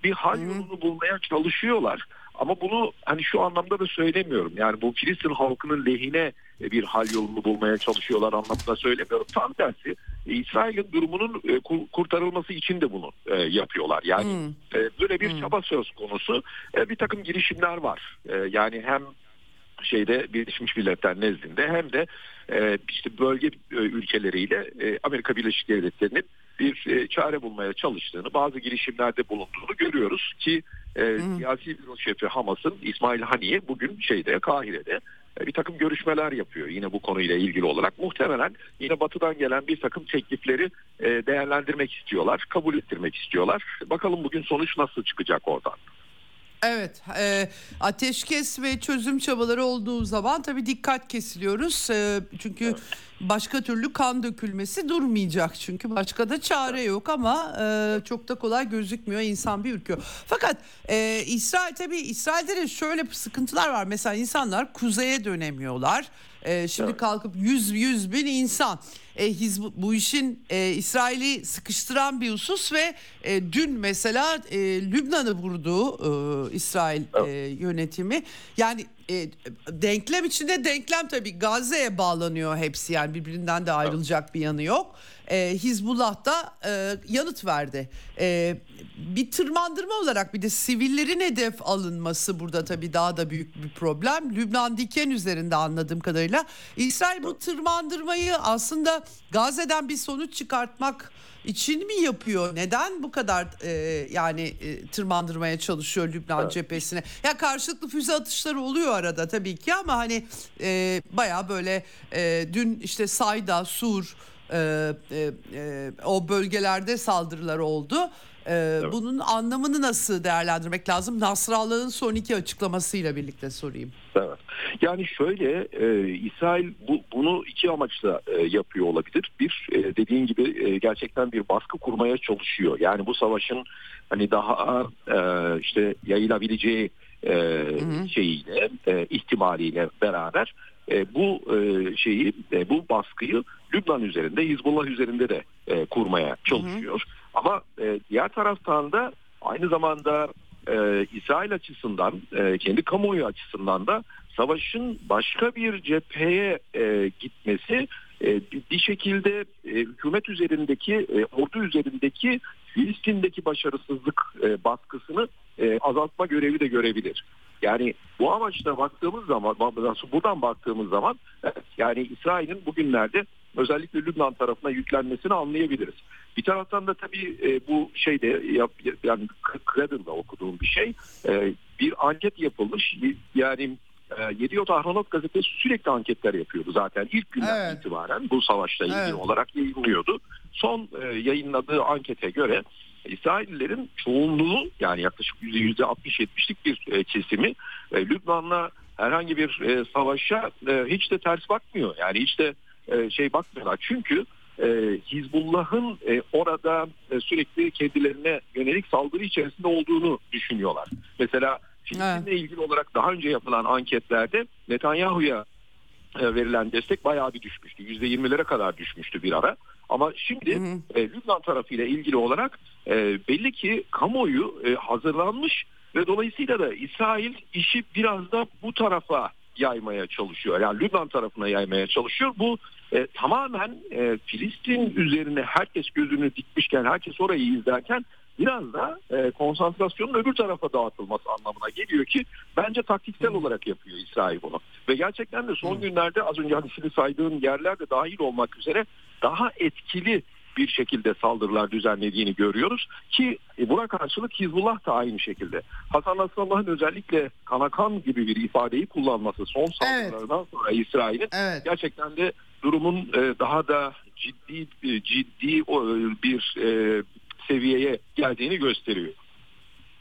C: Bir hal yolunu bulmaya çalışıyorlar. Ama bunu hani şu anlamda da söylemiyorum. Yani bu Filistin halkının lehine e, bir hal yolunu bulmaya çalışıyorlar anlamda söylemiyorum. Tam tersi e, İsrail'in durumunun e, kurtarılması için de bunu yapıyorlar. Yani hmm. böyle bir hmm. çaba söz konusu. Bir takım girişimler var. Yani hem şeyde Birleşmiş Milletler nezdinde hem de işte bölge ülkeleriyle Amerika Birleşik Devletleri'nin bir e, çare bulmaya çalıştığını, bazı girişimlerde bulunduğunu görüyoruz ki e, siyasi büro şefi Hamas'ın İsmail Haniye bugün şeyde Kahire'de e, bir takım görüşmeler yapıyor yine bu konuyla ilgili olarak. Muhtemelen yine batıdan gelen bir takım teklifleri e, değerlendirmek istiyorlar, kabul ettirmek istiyorlar. Bakalım bugün sonuç nasıl çıkacak oradan.
A: Evet, e, ateşkes ve çözüm çabaları olduğu zaman tabii dikkat kesiliyoruz. E, çünkü evet. başka türlü kan dökülmesi durmayacak. Çünkü başka da çare yok ama e, çok da kolay gözükmüyor. İnsan bir ürküyor. Fakat e, İsrail tabii İsrail'de de şöyle sıkıntılar var. Mesela insanlar kuzeye dönemiyorlar. E, şimdi evet. kalkıp yüz yüz bin insan e, Hizb bu işin e, İsrail'i sıkıştıran bir husus ve e, dün mesela e, Lübnan'ı vurdu e, İsrail evet. e, yönetimi. Yani e, denklem içinde denklem tabii Gazze'ye bağlanıyor hepsi yani birbirinden de ayrılacak evet. bir yanı yok. E, Hizbullah da e, yanıt verdi. E, bir tırmandırma olarak bir de sivillerin hedef alınması burada tabii daha da büyük bir problem. Lübnan diken üzerinde anladığım kadarıyla. İsrail bu tırmandırmayı aslında Gazze'den bir sonuç çıkartmak için mi yapıyor? Neden bu kadar e, yani e, tırmandırmaya çalışıyor Lübnan evet. cephesine? Ya karşılıklı füze atışları oluyor arada tabii ki ama hani e, baya böyle e, dün işte Sayda, Sur e, e, e, o bölgelerde saldırılar oldu. Ee, evet. Bunun anlamını nasıl değerlendirmek lazım? Nasrallah'ın son iki açıklamasıyla birlikte sorayım.
C: Evet. Yani şöyle e, İsrail bu, bunu iki amaçla e, yapıyor olabilir. Bir e, dediğin gibi e, gerçekten bir baskı kurmaya çalışıyor. Yani bu savaşın hani daha e, işte yayılabileceği e, şeyiyle e, ihtimaliyle beraber e, bu e, şeyi e, bu baskıyı Lübnan üzerinde Hizbullah üzerinde de e, kurmaya çalışıyor. Hı hı. Ama e, diğer taraftan da aynı zamanda e, İsrail açısından e, kendi kamuoyu açısından da savaşın başka bir cepheye e, gitmesi e, bir şekilde e, hükümet üzerindeki e, ordu üzerindeki Filistin'deki başarısızlık e, baskısını e, azaltma görevi de görebilir. Yani bu amaçla baktığımız zaman, buradan baktığımız zaman yani İsrail'in bugünlerde özellikle Lübnan tarafına yüklenmesini anlayabiliriz. Bir taraftan da tabii e, bu şeyde yani Cradle'da okuduğum bir şey e, bir anket yapılmış yani e, Yediot Ahronot gazetesi sürekli anketler yapıyordu zaten ilk günden evet. itibaren bu savaşla ilgili evet. olarak yayınlıyordu. Son e, yayınladığı ankete göre İsraillilerin çoğunluğu yani yaklaşık %60-70'lik bir e, kesimi e, Lübnan'la herhangi bir e, savaşa e, hiç de ters bakmıyor. Yani hiç de e, şey bakmıyorlar. Çünkü e, Hizbullah'ın e, orada e, sürekli kendilerine yönelik saldırı içerisinde olduğunu düşünüyorlar. Mesela Filistin'le evet. ilgili olarak daha önce yapılan anketlerde Netanyahu'ya e, verilen destek bayağı bir düşmüştü. %20'lere kadar düşmüştü bir ara. Ama şimdi hı hı. E, Lübnan tarafıyla ilgili olarak e, belli ki kamuoyu e, hazırlanmış ve dolayısıyla da İsrail işi biraz da bu tarafa yaymaya çalışıyor. Yani Lübnan tarafına yaymaya çalışıyor. Bu e, tamamen e, Filistin üzerine herkes gözünü dikmişken, herkes orayı izlerken biraz da e, konsantrasyonun öbür tarafa dağıtılması anlamına geliyor ki bence taktiksel olarak yapıyor İsrail bunu. Ve gerçekten de son günlerde az önce hani saydığım yerlerde dahil olmak üzere daha etkili bir şekilde saldırılar düzenlediğini görüyoruz ki e, buna karşılık Hizbullah da aynı şekilde. Hasan Nasrallah'ın özellikle kanakan gibi bir ifadeyi kullanması son saldırılardan evet. sonra İsrail'in evet. gerçekten de durumun e, daha da ciddi ciddi bir e, seviyeye geldiğini gösteriyor.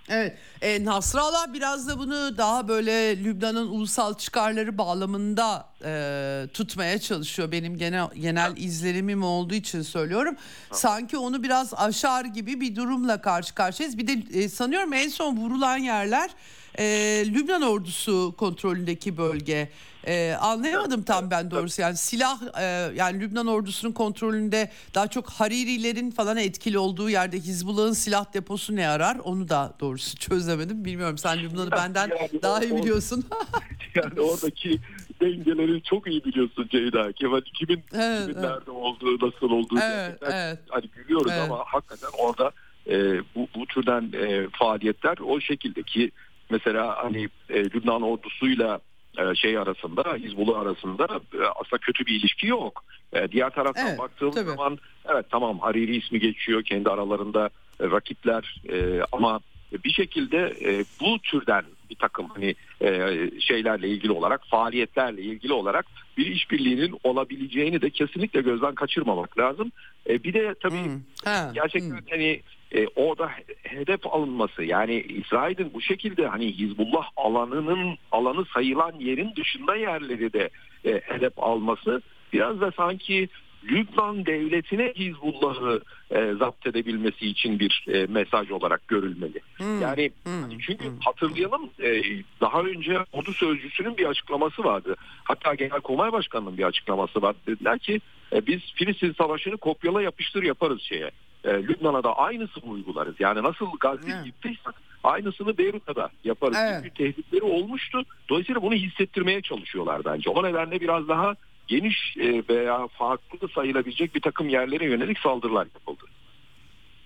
A: Evet, e, Nasrallah biraz da bunu daha böyle Lübnan'ın ulusal çıkarları bağlamında e, tutmaya çalışıyor. Benim genel genel izlenimim olduğu için söylüyorum. Sanki onu biraz aşar gibi bir durumla karşı karşıyayız. Bir de e, sanıyorum en son vurulan yerler e, Lübnan ordusu kontrolündeki bölge. Ee, anlayamadım tam ben doğrusu yani silah e, yani Lübnan ordusunun kontrolünde daha çok Haririlerin falan etkili olduğu yerde Hizbullah'ın silah deposu ne arar onu da doğrusu çözemedim bilmiyorum sen Lübnan'ı benden yani daha iyi biliyorsun.
C: yani oradaki dengeleri çok iyi biliyorsun Ceyda. Kemal kimin, evet, kimin evet. nerede olduğu nasıl olduğu evet, evet. hani gülüyoruz evet. ama hakikaten orada e, bu, bu türden e, faaliyetler o şekilde ki mesela hani e, Lübnan ordusuyla e, şey arasında, Hizbullah arasında e, aslında kötü bir ilişki yok. E, diğer taraftan
A: Evet,
C: baktığımız
A: tabii.
C: zaman evet tamam Hariri ismi geçiyor kendi aralarında e, rakipler e, ama bir şekilde e, bu türden bir takım hani e, şeylerle ilgili olarak faaliyetlerle ilgili olarak bir işbirliğinin olabileceğini de kesinlikle gözden kaçırmamak lazım. E, bir de tabii
A: Hmm. Ha,
C: gerçekten
A: hmm.
C: hani e, orada he- hedef alınması yani İsrail'in bu şekilde hani Hizbullah alanının alanı sayılan yerin dışında yerleri de e, hedef alması biraz da sanki Lübnan devletine Hizbullah'ı e, zapt edebilmesi için bir e, mesaj olarak görülmeli.
A: Hmm.
C: Yani
A: Hmm.
C: hani çünkü
A: Hmm.
C: hatırlayalım e, daha önce ordu sözcüsünün bir açıklaması vardı. Hatta Genelkurmay Başkanı'nın bir açıklaması var. Dediler ki e, biz Filistin Savaşı'nı kopyala yapıştır yaparız şeye. E, Lübnan'a da aynısını uygularız. Yani nasıl Gazze'yi
A: Evet.
C: yıktıysak aynısını Beyrut'ta da yaparız.
A: Evet.
C: Çünkü tehditleri olmuştu. Dolayısıyla bunu hissettirmeye çalışıyorlar bence. O nedenle biraz daha geniş e, veya farklı sayılabilecek bir takım yerlere yönelik saldırılar yapıldı.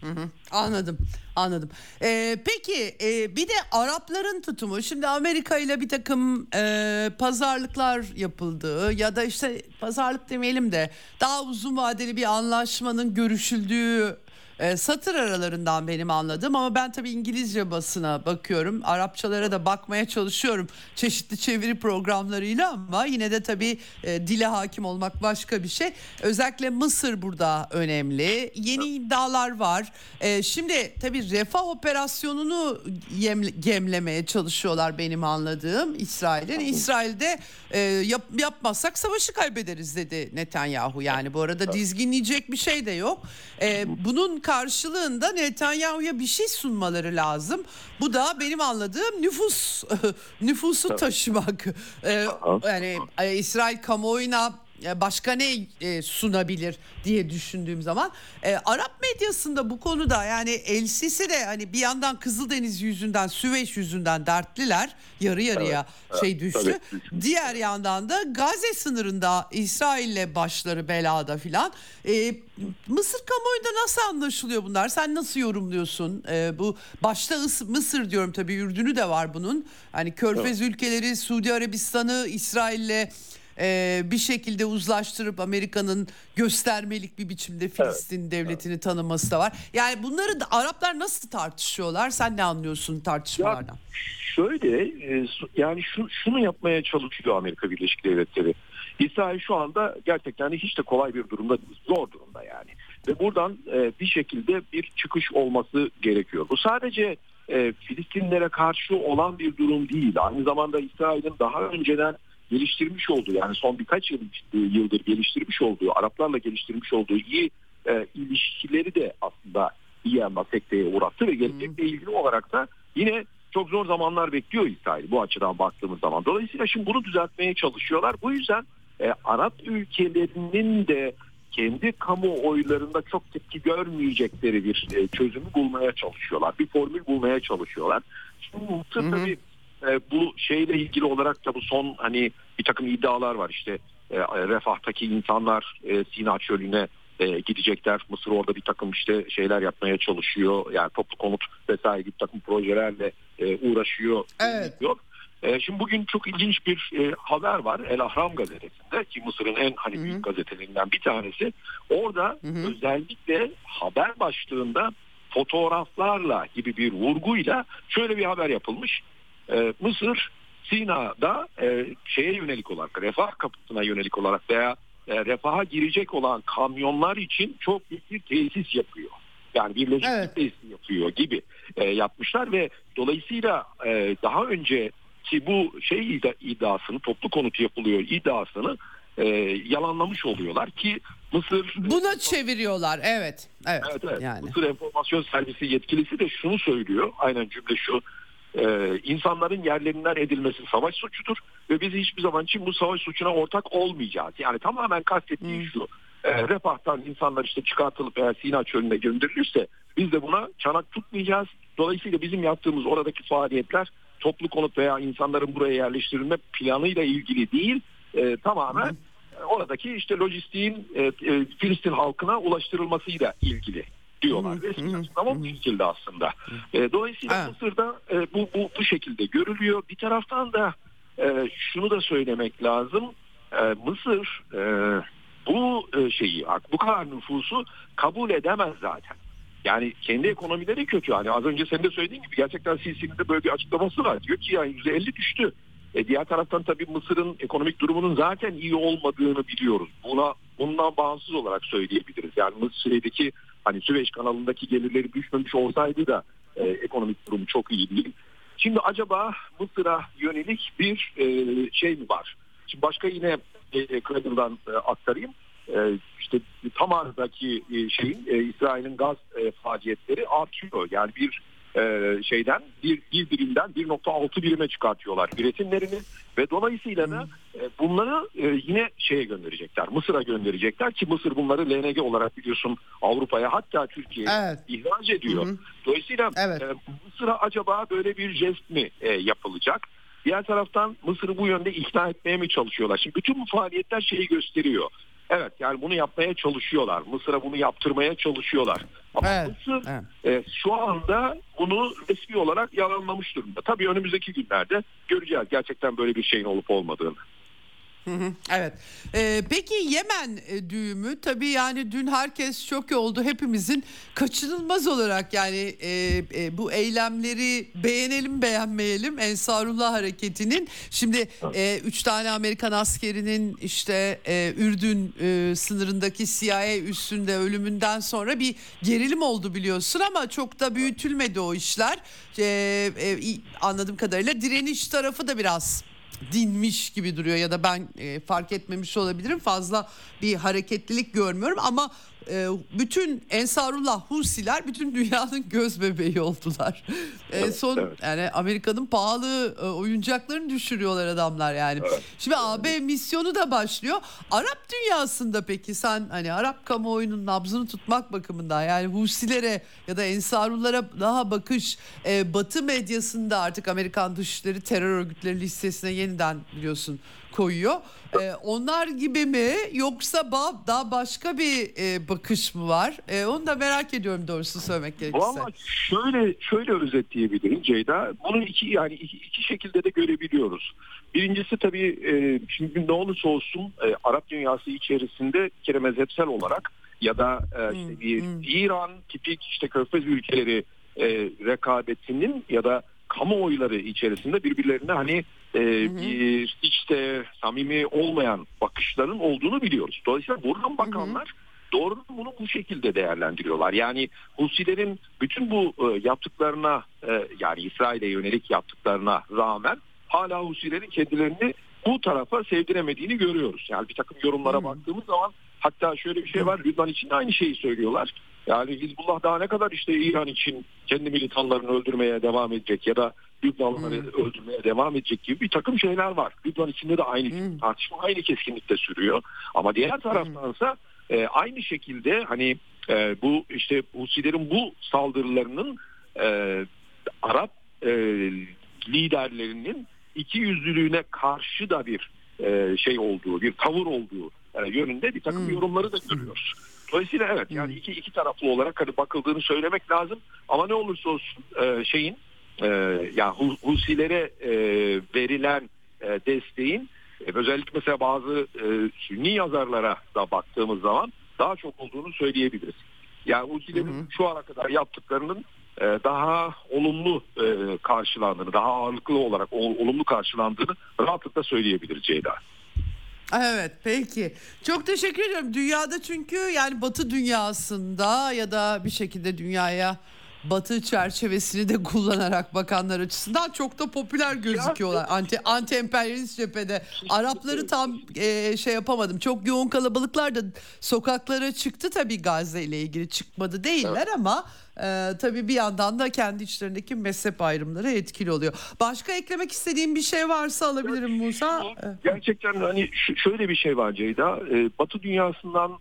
A: Hı hı, Anladım, anladım. Ee, peki e, bir de Arapların tutumu. Şimdi Amerika ile bir takım e, pazarlıklar yapıldığı ya da işte pazarlık demeyelim de daha uzun vadeli bir anlaşmanın görüşüldüğü e, satır aralarından benim anladığım ama ben tabii İngilizce basına bakıyorum. Arapçalara da bakmaya çalışıyorum çeşitli çeviri programlarıyla ama yine de tabii e, dile hakim olmak başka bir şey. Özellikle Mısır burada önemli. Yeni iddialar var. E, şimdi tabii refah operasyonunu yem- gemlemeye çalışıyorlar benim anladığım İsrail'in. İsrail'de e, yap- yapmazsak savaşı kaybederiz dedi Netanyahu. Yani bu arada dizginleyecek bir şey de yok. E, bunun karşılığında Netanyahu'ya bir şey sunmaları lazım. Bu da benim anladığım nüfus nüfusu taşımak. E, yani e, İsrail kamuoyuna başka ne e, sunabilir diye düşündüğüm zaman e, Arap medyasında bu konuda yani El Sisi de hani bir yandan Kızıldeniz yüzünden Süveyş yüzünden dertliler yarı yarıya şey düştü.
C: tabii.
A: Diğer yandan da Gazze sınırında İsrail'le başları belada filan. E, Mısır kamuoyunda nasıl anlaşılıyor bunlar? Sen nasıl yorumluyorsun? E, bu başta Is- Mısır diyorum tabii Ürdün'ü de var bunun. Hani Körfez ülkeleri Suudi Arabistan'ı İsrail'le e, bir şekilde uzlaştırıp Amerika'nın göstermelik bir biçimde Filistin devletini tanıması da var. Yani bunları da Araplar nasıl tartışıyorlar? Sen ne anlıyorsun tartışmalardan?
C: Şöyle e, yani şu, şunu yapmaya çalışıyor Amerika Birleşik Devletleri. İsrail şu anda gerçekten hiç de kolay bir durumda değil, zor durumda yani. Ve buradan e, bir şekilde bir çıkış olması gerekiyor. Bu sadece e, Filistinlere karşı olan bir durum değil. Aynı zamanda İsrail'in daha önceden geliştirmiş olduğu yani son birkaç yıl, yıldır geliştirmiş olduğu Araplarla geliştirmiş olduğu iyi e, ilişkileri de aslında bir yandan sekteye uğrattı ve gelecekle ilgili olarak da yine çok zor zamanlar bekliyor İsrail bu açıdan baktığımız zaman. Dolayısıyla şimdi bunu düzeltmeye çalışıyorlar. Bu yüzden e, Arap ülkelerinin de kendi kamuoylarında çok tepki görmeyecekleri bir e, çözümü bulmaya çalışıyorlar. Bir formül bulmaya çalışıyorlar. Şimdi Mısır tabii e, bu şeyle ilgili olarak da bu son hani bir takım iddialar var işte e, refahtaki insanlar e, Sina çölüne e, gidecekler. Mısır orada bir takım işte şeyler yapmaya çalışıyor. Yani toplu konut vesaire gibi takım projelerle e, uğraşıyor.
A: Evet.
C: Yok. E, şimdi bugün çok ilginç bir e, haber var El Ahram gazetesinde ki Mısır'ın en hani büyük gazetelerinden bir tanesi. Orada
A: hı.
C: özellikle haber başlığında fotoğraflarla gibi bir vurguyla şöyle bir haber yapılmış. E, Mısır Sina'da e, şeye yönelik olarak refah kapısına yönelik olarak veya e, refaha girecek olan kamyonlar için çok büyük bir tesis yapıyor. Yani bir lojistik
A: Evet.
C: tesisi yapıyor gibi e, yapmışlar ve dolayısıyla e, daha önce ki bu şey iddia- iddiasını toplu konut yapılıyor iddiasını e, yalanlamış oluyorlar ki Mısır
A: Buna çeviriyorlar evet. Evet.
C: Evet, evet.
A: Yani.
C: Mısır Enformasyon Servisi yetkilisi de şunu söylüyor. Aynen cümle şu. Ee, insanların yerlerinden edilmesi savaş suçudur ve biz hiçbir zaman için bu savaş suçuna ortak olmayacağız. Yani tamamen kastettiği şu. E, refahtan insanlar işte çıkartılıp eğer Sina çölüne gönderilirse biz de buna çanak tutmayacağız. Dolayısıyla bizim yaptığımız oradaki faaliyetler toplu konut veya insanların buraya yerleştirilme planıyla ilgili değil. E, tamamen oradaki işte lojistiğin e, e, Filistin halkına ulaştırılmasıyla ilgili diyorlar. Resmi açıklama bu şekilde aslında. E, dolayısıyla
A: Evet.
C: Mısır'da e, bu, bu bu şekilde görülüyor. Bir taraftan da e, şunu da söylemek lazım. E, Mısır e, bu e, şeyi bu kadar nüfusu kabul edemez zaten. Yani kendi ekonomileri kötü. Hani az önce senin de söylediğin gibi gerçekten Sisi'nin de böyle bir açıklaması var. Diyor ki yani %50 düştü. E diğer taraftan tabii Mısır'ın ekonomik durumunun zaten iyi olmadığını biliyoruz. Buna bundan bağımsız olarak söyleyebiliriz. Yani Mısır'daki hani Süveyş kanalındaki gelirleri düşmemiş olsaydı da e, ekonomik durumu çok iyi değil. Şimdi acaba Mısır'a yönelik bir e, şey mi var? Şimdi başka yine e, Kremlin'den e, aktarayım. E, işte Tamar'daki e, şeyin e, İsrail'in gaz e, faaliyetleri artıyor. Yani bir e, şeyden bir, bir birimden 1.6 birime çıkartıyorlar üretimlerini ve dolayısıyla da e, bunları e, yine şeye gönderecekler. Mısır'a gönderecekler ki Mısır bunları LNG olarak biliyorsun Avrupa'ya hatta Türkiye'ye evet. ihraç ediyor. Hı hı. Dolayısıyla evet. e, Mısır'a acaba böyle bir jest mi e, yapılacak? Diğer taraftan Mısır'ı bu yönde ikna etmeye mi çalışıyorlar? Şimdi bütün bu faaliyetler şeyi gösteriyor. Evet yani bunu yapmaya çalışıyorlar. Mısır'a bunu yaptırmaya çalışıyorlar. Ama evet, Mısır evet. E, şu anda bunu resmi olarak yalanlamış durumda. Tabii önümüzdeki günlerde göreceğiz gerçekten böyle bir şeyin olup olmadığını.
A: Evet. Ee, peki Yemen e, düğümü tabii yani dün herkes şok oldu. Hepimizin kaçınılmaz olarak yani e, e, bu eylemleri beğenelim beğenmeyelim Ensarullah hareketinin şimdi e, üç tane Amerikan askerinin işte e, Ürdün e, sınırındaki CIA üstünde ölümünden sonra bir gerilim oldu biliyorsun ama çok da büyütülmedi o işler. E, e, anladığım kadarıyla direniş tarafı da biraz dinmiş gibi duruyor ya da ben e, fark etmemiş olabilirim. Fazla bir hareketlilik görmüyorum ama e, bütün Ensarullah Husiler bütün dünyanın göz bebeği oldular. E, son evet. yani Amerika'nın pahalı e, oyuncaklarını düşürüyorlar adamlar yani. Evet. Şimdi AB misyonu da başlıyor. Arap dünyasında peki sen hani Arap kamuoyunun nabzını tutmak bakımından yani Husilere ya da Ensarullara daha bakış e, Batı medyasında artık Amerikan dışişleri terör örgütleri listesine yeniden biliyorsun koyuyor. Ee, onlar gibi mi yoksa daha başka bir e, bakış mı var? E, onu da merak ediyorum doğrusu söylemek gerekirse.
C: Valla şöyle şöyle özetleyebilirim Ceyda. Bunu iki yani iki, iki şekilde de görebiliyoruz. Birincisi tabii e, şimdi ne olursa olsun e, Arap dünyası içerisinde bir kere mezhepsel olarak ya da e, işte bir hmm. İran tipik işte körfez ülkeleri e, rekabetinin ya da kamuoyları içerisinde birbirlerine hani e, bir işte samimi olmayan bakışların olduğunu biliyoruz. Dolayısıyla buradan bakanlar doğrudan bunu bu şekilde değerlendiriyorlar. Yani Husilerin bütün bu e, yaptıklarına e, yani İsrail'e yönelik yaptıklarına rağmen hala Husilerin kendilerini bu tarafa sevdiremediğini görüyoruz. Yani bir takım yorumlara baktığımız zaman hatta şöyle bir şey var Lübnan için de aynı şeyi söylüyorlar. Yani Hizbullah daha ne kadar işte İran için kendi militanlarını öldürmeye devam edecek ya da Lübnanlıları hmm. öldürmeye devam edecek gibi bir takım şeyler var. Lübnan içinde de aynı hmm. tartışma aynı keskinlikte sürüyor. Ama diğer taraftansa e, aynı şekilde hani e, bu işte Husilerin bu saldırılarının e, Arap e, liderlerinin iki yüzlülüğüne karşı da bir e, şey olduğu, bir tavır olduğu e, yönünde bir takım hmm. yorumları da görüyoruz. Dolayısıyla evet yani iki iki taraflı olarak hani bakıldığını söylemek lazım. Ama ne olursa olsun e, şeyin e, yani Husilere e, verilen e, desteğin e, özellikle mesela bazı e, Sünni yazarlara da baktığımız zaman daha çok olduğunu söyleyebiliriz. Yani Husilerin şu ana kadar yaptıklarının e, daha olumlu e, karşılandığını, daha ağırlıklı olarak olumlu karşılandığını rahatlıkla söyleyebiliriz Ceyda.
A: Evet peki. Çok teşekkür ediyorum. Dünyada çünkü yani batı dünyasında ya da bir şekilde dünyaya batı çerçevesini de kullanarak bakanlar açısından çok da popüler gözüküyorlar. Anti anti emperyalist cephede. Arapları tam e, şey yapamadım. Çok yoğun kalabalıklar da sokaklara çıktı tabii Gazze ile ilgili çıkmadı değiller evet. ama e, tabii bir yandan da kendi içlerindeki mezhep ayrımları etkili oluyor. Başka eklemek istediğim bir şey varsa alabilirim Musa.
C: Gerçekten hani şöyle bir şey var Ceyda. E, Batı dünyasından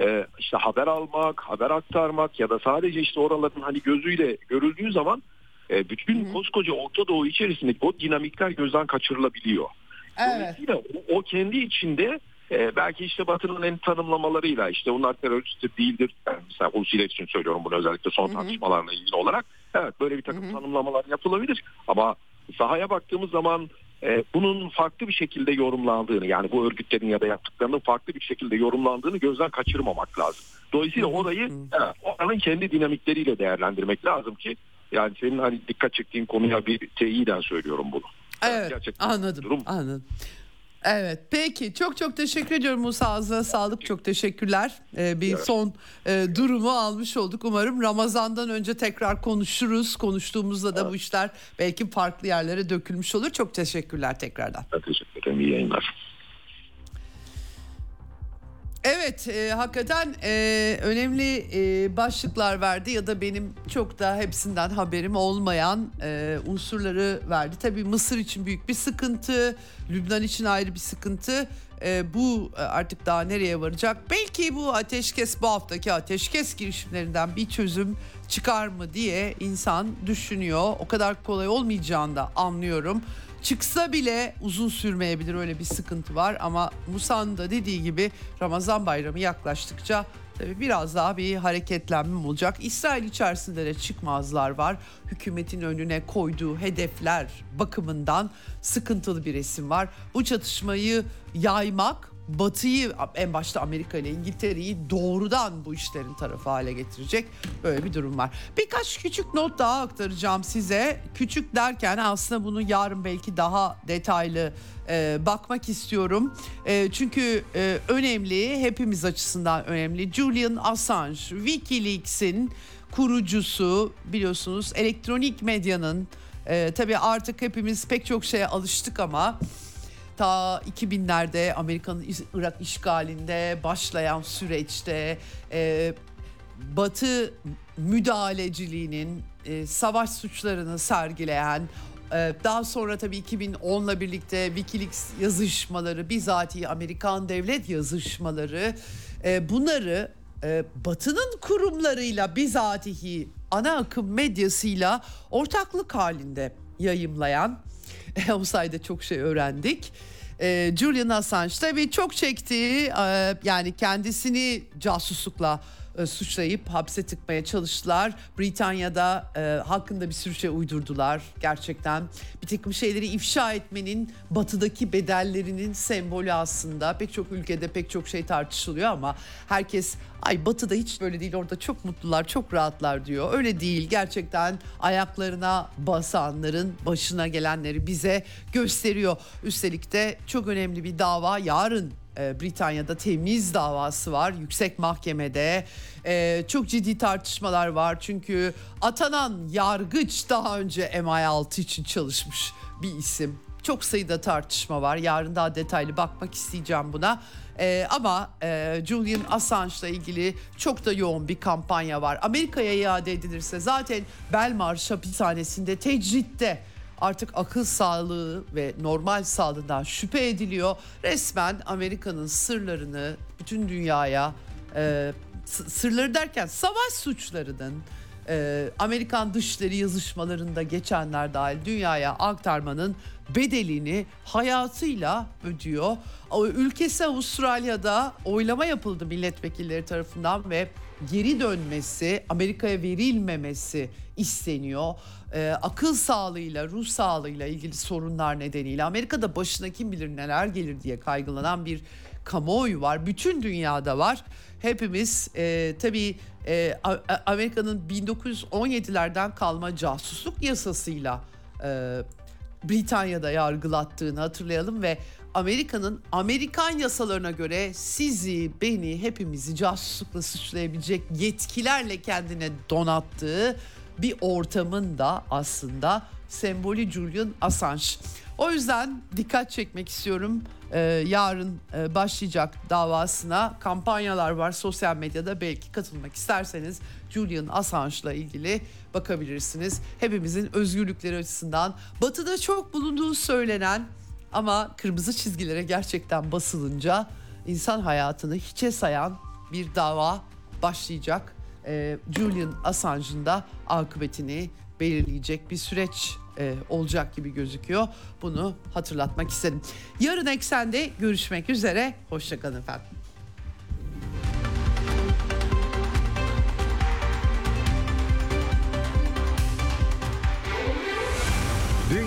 C: e, işte haber almak, haber aktarmak ya da sadece işte oraların hani gözüyle görüldüğü zaman e, bütün Hı-hı. koskoca Orta Doğu içerisindeki o dinamikler gözden kaçırılabiliyor. Evet. Dolayısıyla o, o kendi içinde e, belki işte Batı'nın en tanımlamalarıyla işte bunlar terörist değildir. Yani mesela Hulusiler için söylüyorum bunu özellikle son Hı-hı. tartışmalarla ilgili olarak. Evet böyle bir takım Hı-hı. tanımlamalar yapılabilir ama sahaya baktığımız zaman e, bunun farklı bir şekilde yorumlandığını yani bu örgütlerin ya da yaptıklarının farklı bir şekilde yorumlandığını gözden kaçırmamak lazım. Dolayısıyla orayı evet, oranın kendi dinamikleriyle değerlendirmek lazım ki yani senin hani dikkat çektiğin konuya bir teyiden söylüyorum bunu.
A: Evet Gerçekten anladım durum. anladım. Evet peki çok çok teşekkür ediyorum Musa ağzına sağlık çok teşekkürler. Ee, bir evet. son e, durumu almış olduk umarım Ramazan'dan önce tekrar konuşuruz. Konuştuğumuzda da evet. bu işler belki farklı yerlere dökülmüş olur. Çok teşekkürler tekrardan.
C: Evet, teşekkür ederim iyi yayınlar.
A: Evet e, hakikaten e, önemli e, başlıklar verdi ya da benim çok da hepsinden haberim olmayan e, unsurları verdi. Tabii Mısır için büyük bir sıkıntı, Lübnan için ayrı bir sıkıntı. E, bu e, artık daha nereye varacak? Belki bu ateşkes bu haftaki ateşkes girişimlerinden bir çözüm çıkar mı diye insan düşünüyor. O kadar kolay olmayacağını da anlıyorum. Çıksa bile uzun sürmeyebilir öyle bir sıkıntı var ama Musa'nın da dediği gibi Ramazan bayramı yaklaştıkça tabii biraz daha bir hareketlenme olacak. İsrail içerisinde de çıkmazlar var. Hükümetin önüne koyduğu hedefler bakımından sıkıntılı bir resim var. Bu çatışmayı yaymak Batı'yı en başta Amerika ile İngiltere'yi doğrudan bu işlerin tarafı hale getirecek böyle bir durum var. Birkaç küçük not daha aktaracağım size. Küçük derken aslında bunu yarın belki daha detaylı e, bakmak istiyorum. E, çünkü e, önemli, hepimiz açısından önemli. Julian Assange, Wikileaks'in kurucusu biliyorsunuz elektronik medyanın e, tabii artık hepimiz pek çok şeye alıştık ama ta 2000'lerde Amerika'nın Irak işgalinde başlayan süreçte e, Batı müdahaleciliğinin e, savaş suçlarını sergileyen e, daha sonra tabii 2010'la birlikte Wikileaks yazışmaları bizatihi Amerikan devlet yazışmaları e, bunları e, Batı'nın kurumlarıyla bizatihi ana akım medyasıyla ortaklık halinde yayımlayan o çok şey öğrendik. E, Julian Assange tabii çok çekti. E, yani kendisini casuslukla e, suçlayıp hapse tıkmaya çalıştılar. Britanya'da e, hakkında bir sürü şey uydurdular gerçekten. Bir takım şeyleri ifşa etmenin batıdaki bedellerinin sembolü aslında. Pek çok ülkede pek çok şey tartışılıyor ama herkes ay batıda hiç böyle değil orada çok mutlular çok rahatlar diyor. Öyle değil gerçekten ayaklarına basanların başına gelenleri bize gösteriyor. Üstelik de çok önemli bir dava yarın e, Britanya'da temiz davası var yüksek mahkemede. E, çok ciddi tartışmalar var çünkü atanan yargıç daha önce MI6 için çalışmış bir isim. Çok sayıda tartışma var. Yarın daha detaylı bakmak isteyeceğim buna. Ee, ama e, Julian Assange'la ilgili çok da yoğun bir kampanya var. Amerika'ya iade edilirse zaten Belmarsh hapishanesinde tecritte artık akıl sağlığı ve normal sağlığından şüphe ediliyor. Resmen Amerika'nın sırlarını bütün dünyaya e, sırları derken savaş suçlarının e, Amerikan dışları yazışmalarında geçenler dahil dünyaya aktarmanın bedelini hayatıyla ödüyor. Ülkesi Avustralya'da oylama yapıldı milletvekilleri tarafından ve geri dönmesi, Amerika'ya verilmemesi isteniyor. Ee, akıl sağlığıyla, ruh sağlığıyla ilgili sorunlar nedeniyle Amerika'da başına kim bilir neler gelir diye kaygılanan bir kamuoyu var. Bütün dünyada var. Hepimiz e, tabii e, Amerika'nın 1917'lerden kalma casusluk yasasıyla e, Britanya'da yargılattığını hatırlayalım ve Amerika'nın Amerikan yasalarına göre sizi, beni, hepimizi casuslukla suçlayabilecek yetkilerle kendine donattığı bir ortamın da aslında sembolü Julian Assange. O yüzden dikkat çekmek istiyorum. Ee, yarın e, başlayacak davasına kampanyalar var sosyal medyada belki katılmak isterseniz Julian Assange'la ilgili bakabilirsiniz. Hepimizin özgürlükleri açısından batıda çok bulunduğu söylenen ama kırmızı çizgilere gerçekten basılınca insan hayatını hiçe sayan bir dava başlayacak. Ee, Julian Assange'ın da akıbetini belirleyecek bir süreç e, olacak gibi gözüküyor. Bunu hatırlatmak istedim. Yarın Eksen'de görüşmek üzere. Hoşçakalın efendim.